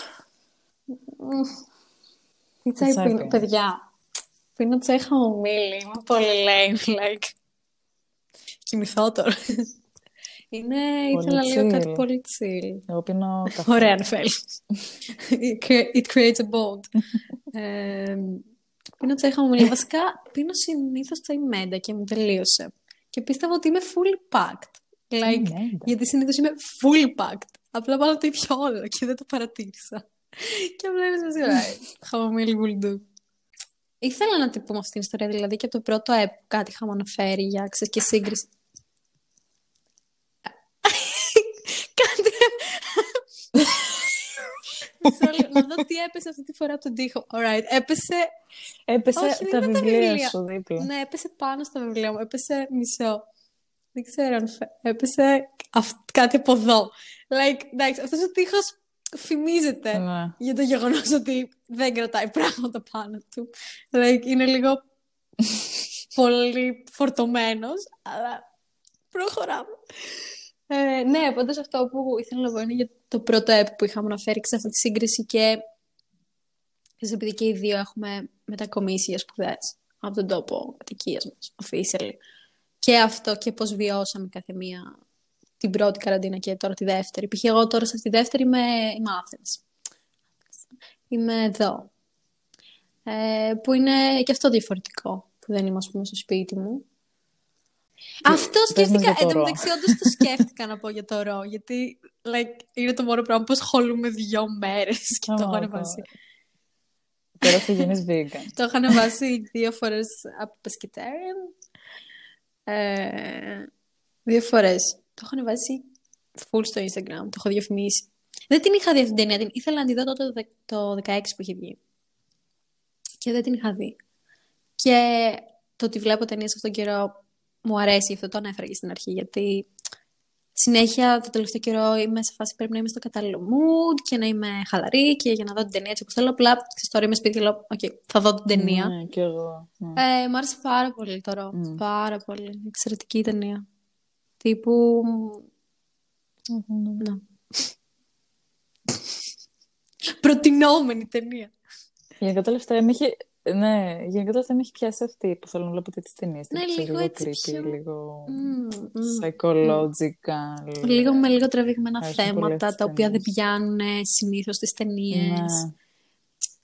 Ουφ. Τι τσάι τσάι πίνω, πίνεις; παιδιά. Πίνω τσάι χαμομήλι. Είμαι πολύ lame, like. Κοιμηθώ τώρα. Είναι, ήθελα λίγο chill. κάτι πολύ chill. Εγώ πίνω καφέ. Ωραία, αν θέλεις. It cre- It creates a bond. Ε, πίνω τσάι χαμομήλι. Βασικά, πίνω συνήθως τσάι μέντα και μου τελείωσε. Και πίστευα ότι είμαι fully packed. Like, μέντα. γιατί συνήθως είμαι fully packed. Απλά πάνω το ίδιο όλο και δεν το παρατήρησα. και βλέπεις με σιγά. Χαμομήλι will do. Ήθελα να την πούμε αυτή την ιστορία, δηλαδή και από το πρώτο app που κάτι είχαμε αναφέρει για ξέρεις, και σύγκριση. Κάτι. Μισό λεπτό, να δω τι έπεσε αυτή τη φορά από τον τοίχο. Alright, έπεσε. Έπεσε Όχι, δεν τα ήταν τα βιβλία βιβλία. σου δίπλα. Ναι, έπεσε πάνω στο βιβλίο μου. Έπεσε μισό. Δεν ξέρω αν φε- έπεσε αυ- κάτι από εδώ. Like, εντάξει, αυτός ο τείχος φημίζεται Ναι. για το γεγονός ότι δεν κρατάει πράγματα πάνω του. Like, είναι λίγο πολύ φορτωμένος, αλλά προχωράμε. Ε, ναι, πάντως αυτό που ήθελα να πω είναι για το πρώτο app που είχαμε αναφέρει σε αυτή τη σύγκριση και ξέρεις, επειδή και οι δύο έχουμε μετακομίσει για σπουδές από τον τόπο κατοικίας μας, officially. Και αυτό και πώς βιώσαμε κάθε μία την πρώτη καραντίνα και τώρα τη δεύτερη. Π.χ. εγώ τώρα σε αυτή τη δεύτερη είμαι, είμαι Athens. Είμαι εδώ. Ε, που είναι και αυτό διαφορετικό, που δεν είμαι ας πούμε στο σπίτι μου. Αυτό πες μας σκέφτηκα, για το εν τω ρο. μεταξύ όντως το σκέφτηκα να πω για το ρο, γιατί like, είναι το μόνο πράγμα που ασχολούμαι δύο μέρες και το Oh έχω my ανεβάσει. God. Τώρα θα γίνεις vegan. Το έχω ανεβάσει δύο φορές από pescatarian. Ε, δύο φορές. Το έχω ανεβάσει full στο Instagram. Το έχω διαφημίσει. Δεν την είχα δει αυτή την ταινία. Την ήθελα να τη δω τότε το, δε- το 16 που είχε βγει. Και δεν την είχα δει. Και το ότι βλέπω ταινίες αυτόν τον καιρό μου αρέσει. Γι' αυτό το ανέφερα και στην αρχή. Γιατί συνέχεια το τελευταίο καιρό είμαι σε φάση πρέπει να είμαι στο κατάλληλο mood και να είμαι χαλαρή και για να δω την ταινία έτσι όπως θέλω. Απλά ξέρεις, τώρα είμαι σπίτι και λέω, οκ, θα δω την ταινία. Ναι, κι εγώ. ναι. Ε, μ' άρεσε πάρα πολύ τώρα. Μμ. Πάρα πολύ. Εξαιρετική ταινία. Τύπου. Μμμ. Να. Προτινόμενη ταινία. Γενικά τελευταία με έχει... Ναι, γενικά τελευταία με έχει πιάσει αυτή που θέλω να βλέπω τέτοιες ταινίες. Ναι, τύπου, λίγο λίγο έτσι creepy, πιο- λίγο Μμμ, μμμ. psychological. Λίγο με λίγο τραβηγμένα Αρέσουν πολύ θέματα αυτές τα τις οποία δεν ταινίες. πιάνουν συνήθως στις ταινίες. Ναι.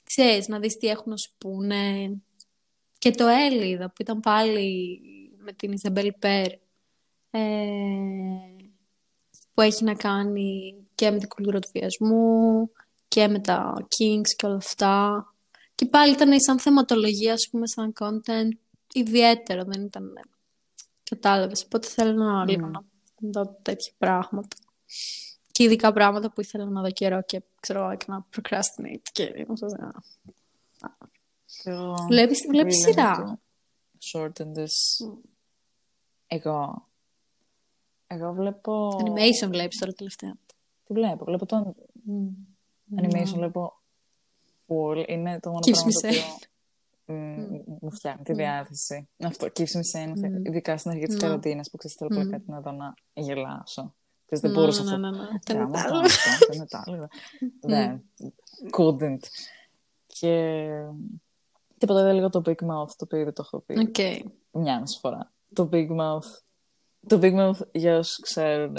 Ξέρεις, να δεις τι έχουν να σου πούνε. Και το Έλιδα που ήταν πάλι με την Ιζαμπέλ Περ. Ε, που έχει να κάνει και με την κουλτούρα του βιασμού και με τα Kings και όλα αυτά. Και πάλι ήταν σαν θεματολογία, ας πούμε, σαν content ιδιαίτερο, δεν ήταν... Κατάλαβες, οπότε θέλω να λίγο να δω τέτοια πράγματα. Και ειδικά πράγματα που ήθελα να δω καιρό και ξέρω εγώ, και να procrastinate και ήμουν σε ένα- Κι εγώ Βλέπεις, βλέπεις really σειρά; need to Shorten this. Εγώ. Εγώ βλέπω... Animation βλέπεις τώρα τελευταία. Τι βλέπω, βλέπω το animation, βλέπω full. Είναι το μόνο Keeps πράγμα me το οποίο μ, μου φτιάχνει τη διάθεση. Αυτό, keeps me sane. μου φτιάχνει. Ειδικά στην αρχή της καραντίνας που ξέρεις θέλω απλά κάτι να δω να γελάσω. Ξέρεις, δεν Ναι, μπορούσα ναι, αυτό. ναι, ναι. Δεν Γράμματα, τα άλλο. αυτό, δεν τα άλλα. Δεν. Couldn't. Και τίποτα είδα λίγο το Big Mouth, το οποίο δεν το έχω πει Οκ. μια μισή φορά. Το Big Mouth. Το Big Mouth, για όσους ξέρουν,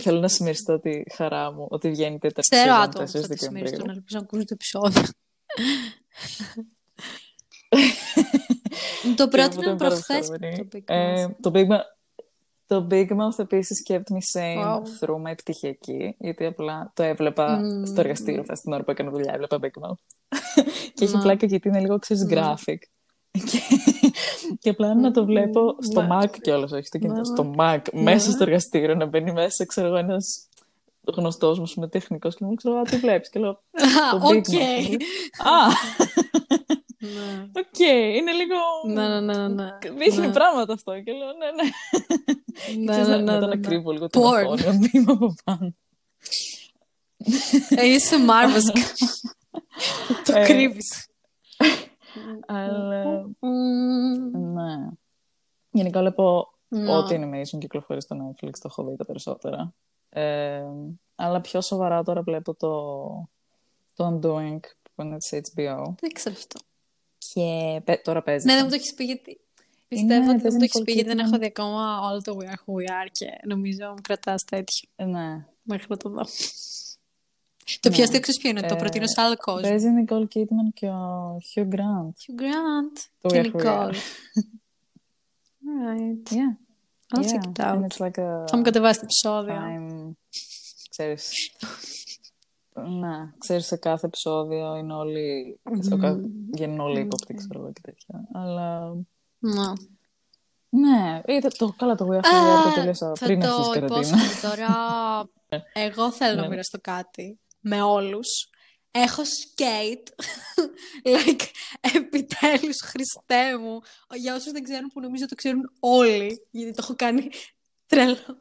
θέλω να συμμεριστώ τη χαρά μου ότι βγαίνει η τέταρτη Ξέρω σεζόν άτομα που 4 θα τη συμμεριστούν, Δεκεμβρίου. ελπίζω να ακούσουν το επεισόδιο. το Και πρώτο που ήταν ήταν πάρα προχθές ευχαριστημένοι. το Big Ε, Mouth. το Big Mouth. Το Big Mouth επίσης kept me sane Wow. through my πτυχιακή, γιατί απλά το έβλεπα Mm. στο εργαστήριο, θα στην ώρα που έκανα δουλειά, έβλεπα Big Mouth. και έχει Ναι. πλάκα γιατί είναι λίγο, ξέρεις, graphic. και, και απλά να το βλέπω στο Ναι. Mac κιόλας, όχι στο κινητό, Ναι. στο Mac, μέσα στο εργαστήριο, να μπαίνει μέσα, ξέρω εγώ, ένας γνωστός μου, με τεχνικός και μου λέει, ξέρω, «Α, τι βλέπεις, και λέω, Α, το Big οκ. Mouth. Α, Ναι. οκ, είναι λίγο... Ναι, ναι, ναι, ναι. Δείχνει Ναι. πράγματα αυτό και λέω, ναι, ναι. Ναι, Ξέρεις, ναι, να- ναι, μετά ναι, να ναι. κρύβω λίγο την Porn. οθόνη, να μπήμα από πάνω. ASMR βασικά. Το Ε, κρύβεις. Αλλά, Μμμ. ναι. Γενικά βλέπω Ναι. ό,τι animation κυκλοφορεί στο Netflix, το έχω δει τα περισσότερα. Ε, αλλά πιο σοβαρά τώρα βλέπω το, το Undoing που είναι της HBO. Δεν ξέρω αυτό. Και παι- τώρα παίζει. Ναι, δεν μου το έχεις πει γιατί... Πιστεύω ότι δεν παίζει μου το έχεις Nicole πει γιατί δεν Kidman. έχω δει ακόμα όλο το We Are Who We Are και νομίζω μου κρατάς τέτοιο Ναι. μέχρι να το δω. Το πιο αστείο ξέρεις ποιο είναι, το Ε, προτείνω σε άλλο κόσμο. Παίζει η Nicole Kidman και ο Hugh Grant. Hugh Grant Το και We Are Who We Are. Nicole. Alright. Yeah. I'll yeah. check it out. And it's like a Θα μου κατεβάσει το επεισόδιο. time... Ξέρεις... Ναι, ξέρεις σε κάθε επεισόδιο είναι όλοι... ο κα- Βγαίνουν όλοι ύποπτοι, ξέρω εγώ και τέτοια. Αλλά... Ναι. Ναι, είδα το καλά το We Are Who We Are το τελείωσα θα πριν το αρχίσει η καραντίνα. υπόσχομαι τώρα. Εγώ θέλω να Ναι. μοιραστώ κάτι με όλους. Έχω skate. like, επιτέλους, Χριστέ μου. Για όσους δεν ξέρουν, που νομίζω το ξέρουν όλοι, γιατί το έχω κάνει τρελό.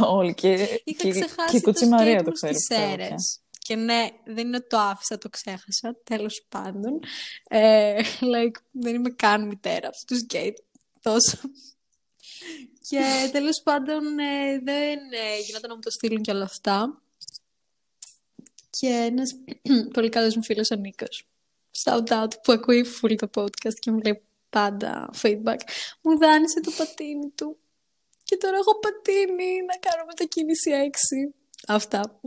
Όλοι και, Είχα και, ξεχάσει και η το Κουτσή Μαρία skate το μου ξέρεις. στις πιστεύω πια. αίρες. Και ναι, δεν είναι ότι το άφησα, το ξέχασα, τέλος πάντων. Ε, like, δεν είμαι καν μητέρα αυτού του skate, τόσο. και τέλος πάντων ε, δεν ε, γινόταν να μου το στείλουν και όλα αυτά. Και ένας πολύ καλός μου φίλος ο Νίκος, shout out, που ακούει full το podcast και μου λέει πάντα feedback, μου δάνεισε το πατίνι του. Και τώρα έχω πατίνι να κάνω μετακίνηση 6. Αυτά.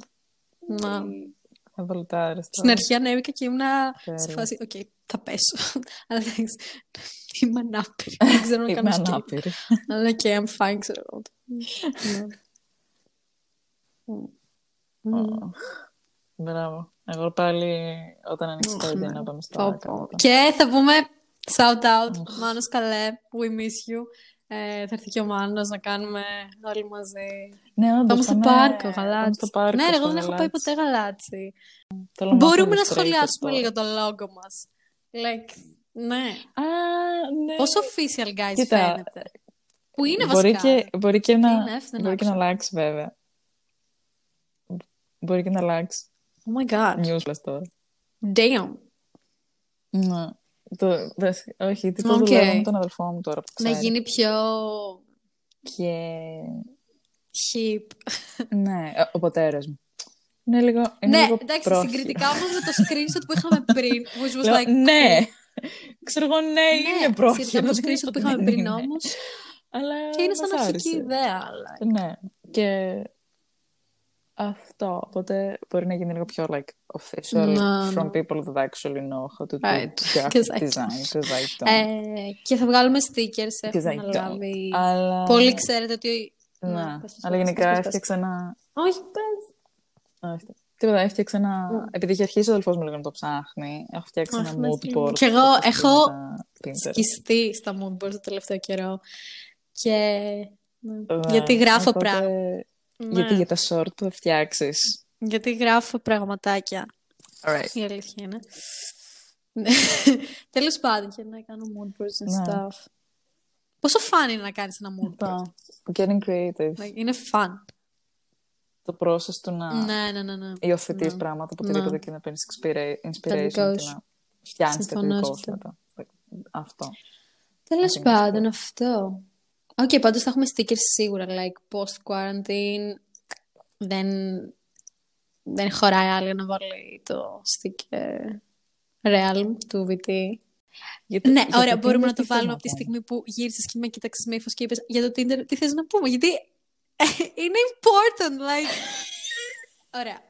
Να. Θα βολτάρεις Στην τώρα. αρχή ανέβηκα και ήμουνα σε Τέλεια. φάση, οκ, θα πέσω. Αλλά εντάξει, είμαι ανάπηρη. Δεν ξέρω να Είμαι κάνω skate. ανάπηρη. Αλλά OK, I'm fine, ξέρω εγώ. Ναι. Ω, Μπράβο. Εγώ πάλι όταν ανοίξει Οχ, το ναι. ID να πάμε στο Πω, Άκα. πω. Και θα πούμε shout out, Μάνος Καλέ, we miss you. Ε, θα έρθει και ο Μάνος να κάνουμε όλοι μαζί. Ναι, όντως, Πάμε στο πάμε- πάρκο, πάμε γαλάτσι. στο πάρκο, Ναι, ρε, στο εγώ δεν έχω πάει γαλάτσι. ποτέ γαλάτσι. Θέλω να Μπορούμε μάθω να illustrator σχολιάσουμε τώρα. λίγο το λόγο μας. Like, ναι. Α, ναι. Πόσο official, guys, Κοίτα, φαίνεται. Που είναι μπορεί βασικά. και, μπορεί και να, είναι, F, δεν μπορεί και να άκουσα. αλλάξει βέβαια. Μπορεί και να αλλάξει. Oh my god. Newsflash τώρα. Damn. Ναι. Το, δες, όχι, τι το Οκ. δουλεύω με τον αδελφό μου τώρα που Να ξέρεις. γίνει πιο Και... hip. Ναι, ε, ο πατέρας μου. Είναι λίγο, είναι ναι, λίγο εντάξει, πρόχειρο. συγκριτικά όμως με το screenshot που είχαμε πριν, which was Λέω, like... ναι. Ξέρω εγώ, ναι, Ναι, είναι πρόχειρο. Σχετικά με το δεν screenshot είπα που ότι είχαμε δεν πριν είναι. όμως. Αλλά Και είναι σαν μας αρχική άρεσε. ιδέα, αλλά... Ναι. Και αυτό. Οπότε μπορεί να γίνει λίγο πιο like official Ναι, from ναι. people that actually know how to do Right. graphic 'Cause I design. Because I don't. Ε, και θα βγάλουμε stickers, Because έχουμε I don't. αναλάβει. Αλλά... Πολλοί ξέρετε ότι... Ναι. Ναι, πες, Αλλά πες, γενικά πες, πες. έφτιαξα ένα... Όχι, πες. Όχι. Τίποτα, έφτιαξα ένα... Mm. Επειδή είχε αρχίσει ο αδελφός μου λίγο να το ψάχνει, έχω φτιάξει Αχ, ένα ναι, mood board. Κι εγώ όπως έχω γίνεται Pinterest. σκιστεί στα mood boards το τελευταίο καιρό. Και... ναι. Ναι, Γιατί γράφω οπότε- πράγματα. Γιατί Ναι. για τα short που θα φτιάξεις. Γιατί γράφω πραγματάκια. Alright. Η αλήθεια είναι. Ναι. Τέλος πάντων, και να κάνω mood boards and Ναι. stuff. Πόσο fun είναι να κάνεις ένα mood board; Αυτό. Getting creative. Like, είναι fun. Το process του να Ναι, ναι, ναι, ναι. υιοθετείς Ναι. πράγματα από οτιδήποτε Ναι. και να παίρνεις inspira- inspiration δικό και σου. να φτιάνεις κάτι Συμφωνώ δικό σε σου αυτό. μετά. Αυτό. Τέλος think it's πάντων, αυτό. Οκ, πάντως θα έχουμε stickers σίγουρα, like post-quarantine. Δεν, δεν χωράει άλλο να βάλει το sticker Realm του VT. Γιατί- Ναι, για ωραία, το μπορούμε Tinder να το τι θες βάλουμε να από τη πούμε; στιγμή που γύρισες και με κοίταξες με ύφος και είπες για το Tinder τι θες να πούμε, γιατί είναι important, like... Ωραία.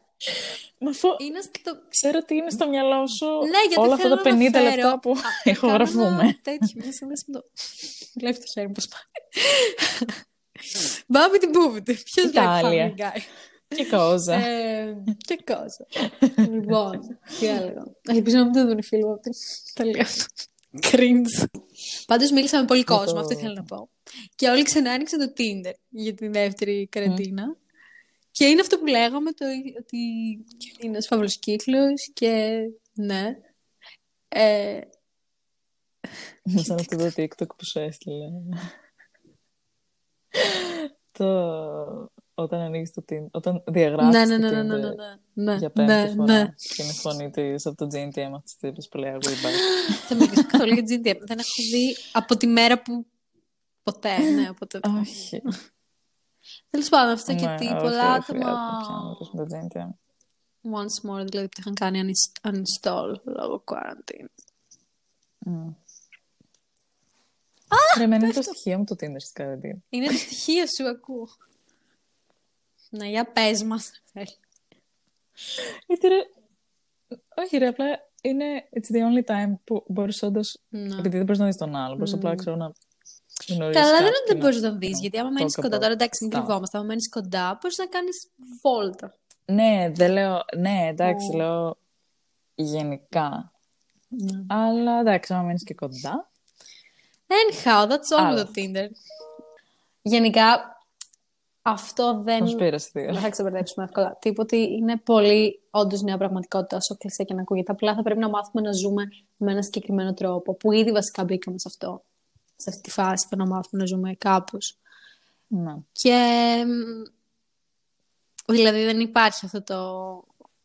Μα αφού Είναι στο... ξέρω ότι είναι στο μυαλό σου Ναι, γιατί όλα αυτά θέλω τα 50 να αναφέρω. λεπτά που Α, ηχογραφούμε. κάνω ένα τέτοιο, μια σύνδεση με το... Βλέπει το χέρι μου πώς πάει. Μπάμπι την πούβητε. Ποιος βλέπει Ιτάλια. Family Guy. Και κόζα. Ε, και κόζα. λοιπόν, τι έλεγα. Ελπίζω να μην το δουν οι φίλοι μου από την Ιταλία αυτό. Cringe. Πάντως μίλησα με πολύ Για κόσμο, το- αυτό ήθελα να πω. Και όλοι ξανά άνοιξαν το Tinder για την δεύτερη καραντίνα. Και είναι αυτό που λέγαμε, το, ότι είναι ένας φαύλος κύκλος και ναι. Ε, Σαν αυτό το TikTok που σου έστειλε. το... Όταν ανοίγεις το Tinder, όταν διαγράφεις ναι, ναι, το ναι, ναι, Tinder ναι, ναι, ναι, για πέμπτη ναι, φορά ναι. και είναι η φωνή της από το GNTM αυτής της τύπης που λέει I'll be back. Θα μιλήσω καθόλου για GTM. Δεν έχω δει από τη μέρα που ποτέ, ναι, οπότε... Όχι. Τέλος πάντων, αυτό Ναι, γιατί όχι, πολλά δεν χρειάζεται άτομα πια να ρωτήσουμε το GNTM. once more, δηλαδή που το είχαν κάνει uninst- uninstall λόγω quarantine. Mm. Ρε, εμένα είναι το στοιχείο μου το Tinder στην καραντίνα. Είναι το στοιχείο σου, ακούω. Ναι, για πες μας. Γιατί ρε, όχι ρε, απλά είναι it's the only time που μπορείς όντως, Ναι. επειδή δεν μπορείς να δεις τον άλλο, μπορείς απλά ξέρω να γνωρίσεις Καλά, δεν είναι κάποιον, ότι δεν μπορείς να τον να- δει. Γιατί άμα talk μένεις κοντά, about τώρα εντάξει, μην stuff. κρυβόμαστε. Άμα μένεις κοντά, μπορείς να κάνεις βόλτα. Ναι, δεν λέω, ναι, εντάξει, Ω. λέω γενικά. Ναι. Αλλά εντάξει, άμα μένεις και κοντά, Anyhow, that's all Άλλο. με το Tinder. Γενικά, αυτό δεν. Conspiracy theory. Δεν θα ξεμπερδέψουμε εύκολα. Τύπο ότι είναι πολύ όντως νέα πραγματικότητα, όσο κλεισέ και να ακούγεται. Απλά θα πρέπει να μάθουμε να ζούμε με ένα συγκεκριμένο τρόπο. Που ήδη βασικά μπήκαμε σε αυτό. Σε αυτή τη φάση, το να μάθουμε να ζούμε κάπως. Ναι. Και. Δηλαδή δεν υπάρχει αυτό το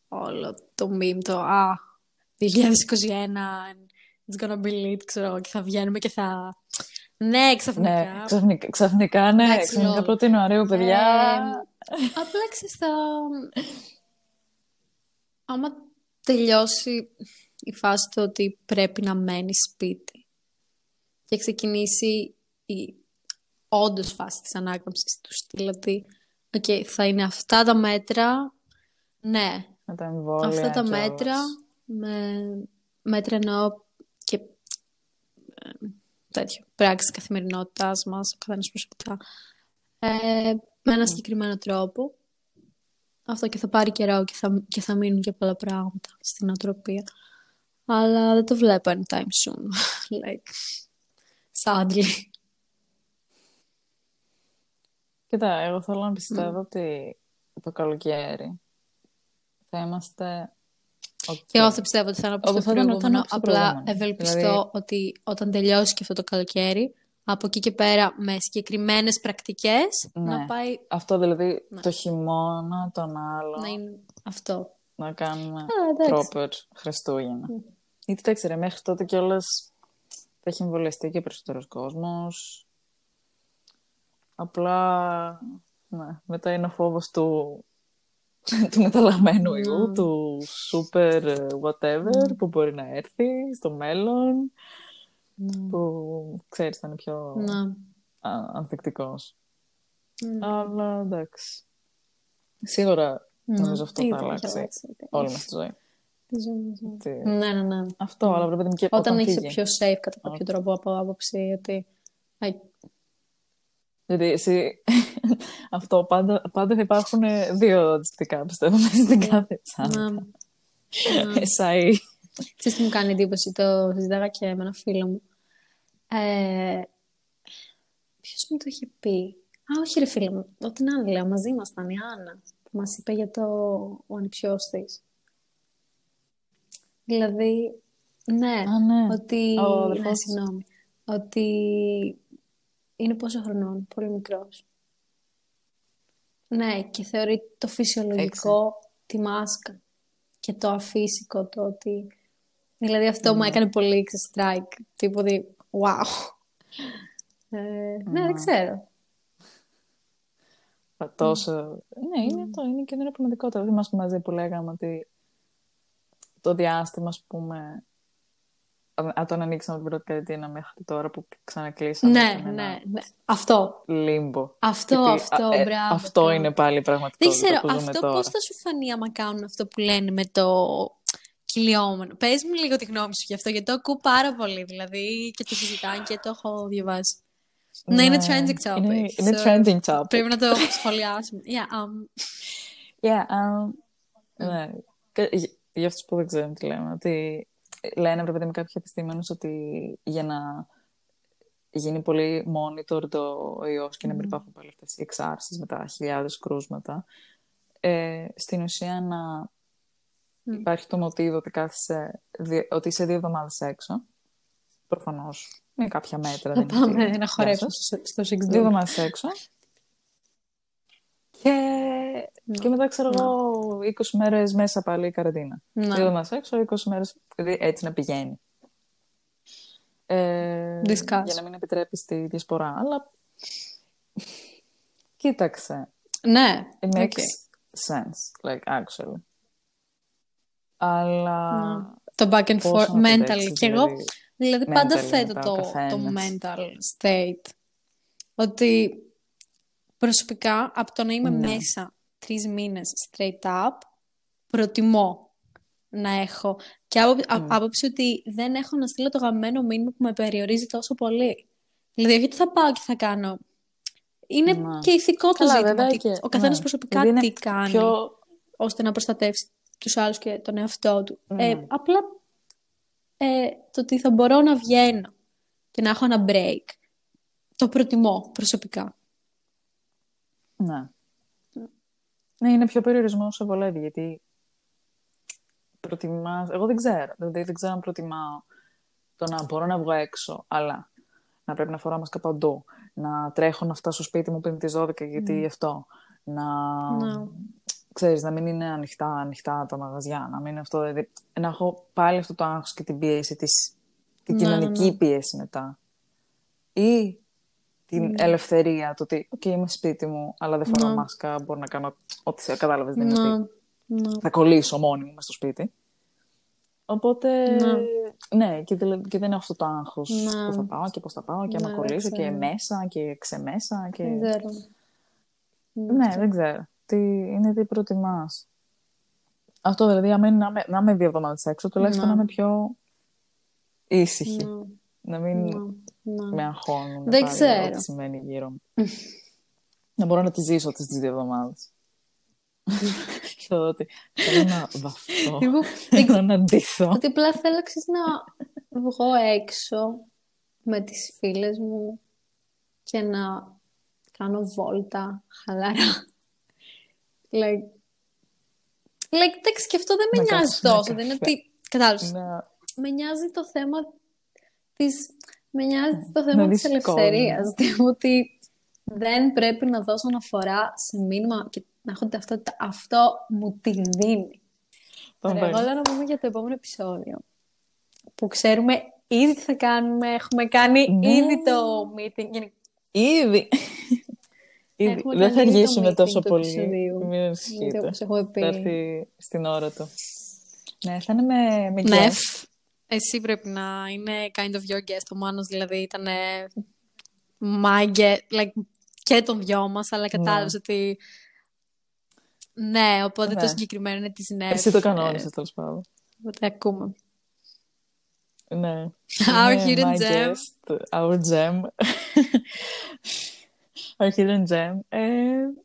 όλο το meme, το «Α, 2021, it's gonna be lit», ξέρω, και θα βγαίνουμε και θα... Ναι, ξαφνικά. Ναι, ξαφνικά, ξαφνικά, ναι, Εντάξει, ξαφνικά lol. 1η Ιανουαρίου, παιδιά. Ε, απλά ξέρεις, θα... Άμα τελειώσει η φάση του ότι πρέπει να μένεις σπίτι και ξεκινήσει η όντως φάση της ανάκαμψης του στυλ ότι «OK, θα είναι αυτά τα μέτρα, ναι, με τα εμβόλια αυτά τα κιόλας. μέτρα, με μέτρα εννοώ και ε, τέτοιο, πράξη της καθημερινότητάς μας, ο καθένας προσωπικά, ε, με ένα συγκεκριμένο τρόπο. Αυτό και θα πάρει καιρό και θα, και θα μείνουν και πολλά πράγματα στην οτροπία. Αλλά δεν το βλέπω anytime soon. like, sadly. Κοίτα, εγώ θέλω να πιστεύω ότι το καλοκαίρι θα είμαστε οκ. Και εγώ θα πιστεύω ότι θα είναι όπως Όπως το θα ήταν προηγούμενο. όπως το Απλά προηγούμενο. ευελπιστώ Δηλαδή- ότι όταν τελειώσει και αυτό το καλοκαίρι, από εκεί και πέρα με συγκεκριμένες πρακτικές, Ναι. να πάει Αυτό δηλαδή Ναι. το χειμώνα, τον άλλο, να είναι αυτό. να κάνουμε Α, εντάξει. proper Χριστούγεννα. Γιατί εντάξει, ρε, μέχρι τότε κιόλας θα έχει εμβολιαστεί και περισσότερος κόσμος. Απλά ναι, μετά είναι ο φόβος του, του μεταλλαγμένου ιού, Ναι. του super ε, whatever που μπορεί να έρθει στο μέλλον, που ξέρεις θα είναι πιο Ναι. α, ανθεκτικός. Ναι. Αλλά εντάξει. Σίγουρα νομίζω αυτό Τι θα θα αλλάξει έχει αλλάξει, τι- όλη μας τη ζωή. Τη ζωή μας, ναι. Τι- Ναι, ναι, ναι. Αυτό, αλλά πρέπει και Όταν όταν είσαι φύγει. πιο safe κατά κάποιο τρόπο από άποψη ότι. «Αι, Γιατί εσύ, αυτό πάντα, πάντα θα υπάρχουν δύο αντιστοιχά, πιστεύω, μέσα στην κάθε τσάντα. να- Εσάι. Ξέρεις τι μου κάνει εντύπωση, το συζητάγα και με ένα φίλο μου. Ε, ποιος μου το είχε πει; Α, όχι ρε φίλε μου, ό, την άλλη λέω, μαζί μας ήταν η Άννα, που μας είπε για το ο ανιψιός της. Δηλαδή, ναι, Α, ναι. ότι, Ο ναι, αδερφός της. συγγνώμη, ότι είναι πόσο χρονών, πολύ μικρός. Ναι, και θεωρεί το φυσιολογικό τη μάσκα και το αφύσικο το ότι... Δηλαδή αυτό μου έκανε πολύ strike, τύπου ότι wow. Ε, ναι, δεν ξέρω. Τόσο... Ναι, είναι αυτό. Είναι και είναι πραγματικότητα. Δηλαδή, είμαστε μαζί που λέγαμε ότι το διάστημα, ας πούμε, από τον ανοίξαμε την πρώτη καραντίνα μέχρι τώρα που ξανακλείσαμε. Ναι, ήταν ένα ναι, ναι. Αυτό. Λίμπο. Αυτό, Γιατί, αυτό, α, ε, μπράβο. Αυτό μπράβο. είναι πάλι η Δεν πραγματικότητα ξέρω, που ζούμε αυτό τώρα. πώς θα σου φανεί άμα κάνουν αυτό που λένε με το κυλιόμενο. Πες μου λίγο τη γνώμη σου γι' αυτό, γιατί το ακούω πάρα πολύ, δηλαδή, και το συζητάνε και το έχω διαβάσει. Ναι, είναι trending topic. Είναι, είναι so trending topic. Πρέπει να το σχολιάσουμε. Yeah, um, Yeah, um, ναι. Και γι- Για αυτούς που δεν ξέρουν τι λέμε, ότι λένε, πρέπει με κάποιοι επιστήμονες, ότι για να γίνει πολύ monitor το ο ιός και να μην υπάρχουν πάλι αυτές οι εξάρσεις με τα χιλιάδες κρούσματα, ε, στην ουσία να υπάρχει το μοτίβο ότι, κάθεσαι, δι- ότι είσαι δύο εβδομάδες έξω, προφανώς με κάποια μέτρα. να δεν είναι πάμε ότι- να Γεια χορέψουμε σας. στο, στο Six Δύο Dog. εβδομάδες έξω. Και, και μετά ξέρω εγώ 20 μέρες μέσα πάλι η καραντίνα. Ναι. Δύο εβδομάδες έξω, 20 μέρες δηλαδή έτσι να πηγαίνει. Ε, Discuss. για να μην επιτρέπει τη διασπορά. Αλλά κοίταξε. Ναι, It οκ. makes sense, like actually. Αλλά Το back and πόσο forth να το mental. αντέξεις, Και εγώ, δηλαδή. δηλαδή, πάντα mentally θέτω μετά ο το, το καθένας. mental state. Ότι προσωπικά, από το να είμαι Ναι. μέσα τρεις μήνες straight up, προτιμώ να έχω. Και άπο- α- άποψη ότι δεν έχω να στείλω το γαμμένο μήνυμα που με περιορίζει τόσο πολύ. Δηλαδή, όχι ότι θα πάω και θα κάνω. Είναι Ναι. και ηθικό το Καλά, ζήτημα. βέβαια τι- και- ο καθένας ναι. προσωπικά Δηλαδή είναι τι κάνει πιο ώστε να προστατεύσει τους άλλους και τον εαυτό του. Ναι. Ε, απλά ε, το ότι θα μπορώ να βγαίνω και να έχω ένα break, το προτιμώ προσωπικά. Ναι. Ναι, είναι πιο περιορισμένο όσο βολεύει, γιατί προτιμάς... Εγώ δεν ξέρω. Δηλαδή δεν ξέρω αν προτιμάω το να μπορώ να βγω έξω, αλλά να πρέπει να φοράω μάσκα παντού, να τρέχω να φτάσω στο σπίτι μου πριν τις 12 γιατί αυτό, να... Ναι. Ξέρεις, να μην είναι ανοιχτά, ανοιχτά τα μαγαζιά, να μην είναι αυτό, δηλαδή, να έχω πάλι αυτό το άγχος και την πίεση, της, την Ναι, ναι, κοινωνική ναι. πίεση μετά. Ή την ελευθερία, το ότι, οκ, είμαι σπίτι μου, αλλά δεν φοράω Ναι. μάσκα, μπορώ να κάνω ό,τι θε- κατάλαβες, δεν είναι Ναι. ότι Ναι. θα κολλήσω μόνη μου μες στο σπίτι. Οπότε, Ναι. ναι, και, δηλα- και δεν έχω αυτό το άγχος Ναι. που θα πάω και πώς θα πάω και Ναι, άμα δεν κολλήσω και ξέρω. μέσα και ξεμέσα και... Δεν ξέρω. Ναι, δεν ξέρω. Τι είναι τι προτιμάς. Αυτό δηλαδή, άμα είναι να είμαι, να είμαι δύο εβδομάδες έξω, τουλάχιστον Ναι. να είμαι πιο ήσυχη. Ναι. Να μην Ναι. Ναι. με αγχώνουν. Δεν πάλι ξέρω. Ό,τι σημαίνει γύρω μου. να μπορώ να τη ζήσω αυτές τις δύο εβδομάδες. Θέλω ότι θέλω να βαφτώ. Εγώ Θέλω να ντυθώ. Ότι απλά θέλω ξέρεις, να βγω έξω με τις φίλες μου και να κάνω βόλτα χαλαρά. like, like, εντάξει, και αυτό δεν με Να νοιάζει κάτσουμε τόσο. Δεν είναι καφέ. ότι. Κατάλαβες. Να- Με νοιάζει το θέμα της... Με νοιάζει το Να θέμα της δεις ελευθερίας. Δηλαδή, ότι δεν πρέπει να δώσω αναφορά σε μήνυμα και να έχω την ταυτότητα. Αυτό μου τη δίνει. Τον Ωραία, παίρνω. εγώ λέω να πούμε για το επόμενο επεισόδιο. Που ξέρουμε ήδη τι θα κάνουμε. Έχουμε κάνει Ναι. ήδη το meeting. Γενικά, Ήδη. Ήδη. Έχουμε Δεν θα κάνει ήδη το αργήσουμε meeting τόσο του πολύ. επεισοδίου. Μην γιατί ανησυχείτε. όπως έχουμε πει. Θα έρθει στην ώρα του. Ναι, θα είναι με, με Ναι, guest. Εσύ πρέπει να είναι kind of your guest. Ο Μάνος δηλαδή ήταν my guest, like, και των δυο μας, αλλά κατάλαβες ότι ναι, οπότε Ναι. το συγκεκριμένο είναι της Νεφ. Εσύ το ε, κανόνισες τέλος πάντων. Οπότε ακούμε. Ναι. Our Είναι hidden my gem. guest, our gem. our hidden gem. Ε,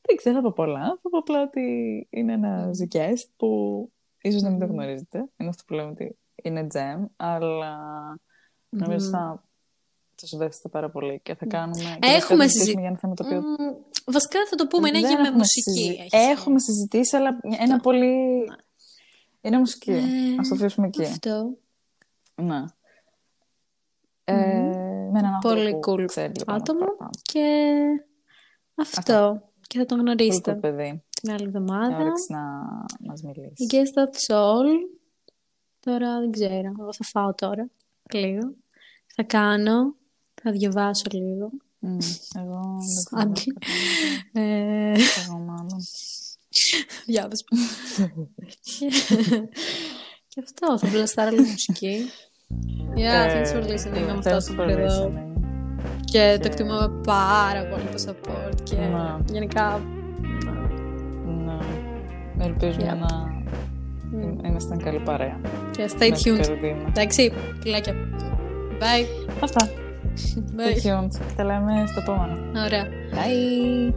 δεν ξέρω, θα πω πολλά. Θα πω απλά ότι είναι ένας guest που ίσως να μην το γνωρίζετε. Είναι αυτό που λέμε ότι είναι gem, αλλά νομίζω θα θα σου δέχεστε πάρα πολύ και θα κάνουμε... και βασικά Έχουμε θα συζητήσουμε συζη- για ένα θέμα το οποίο Μμ, βασικά θα το πούμε, είναι δεν και με έχουμε μουσική. συζη- έχει σχέση. Έχουμε συζητήσει, αλλά ένα πολύ... Είναι μουσική. Ε, Ας το αφήσουμε εκεί. Αυτό. Ναι. Ε, με έναν άνθρωπο Πολύ που cool ξέρει λίγο άτομο. παραπάνω. Και αυτό. Και θα τον Πολύ γνωρίσετε cool παιδί. την άλλη Με εβδομάδα. όρεξη να μας μιλήσεις. I guess that's all. Τώρα δεν ξέρω. Εγώ θα φάω τώρα. Λίγο. Θα κάνω. Θα διαβάσω λίγο. Μμ, Εγώ δεν Άντι. ξέρω. Ε, Εγώ μάλλον. Διάβασμα. Και αυτό. Θα μπλαστάρω λίγο μουσική. Yeah, thanks for listening. Να Thanks φτάσουμε for μέχρι εδώ. listening. Και το εκτιμάμε πάρα πολύ το support. Και Ναι. γενικά. Ναι. Ελπίζουμε Yep. να Mm. Ήμασταν καλή παρέα. Και stay tuned. Εντάξει, φιλάκια. Bye. Αυτά. Bye. Stay tuned. Τα λέμε στο επόμενο. Ωραία. Bye.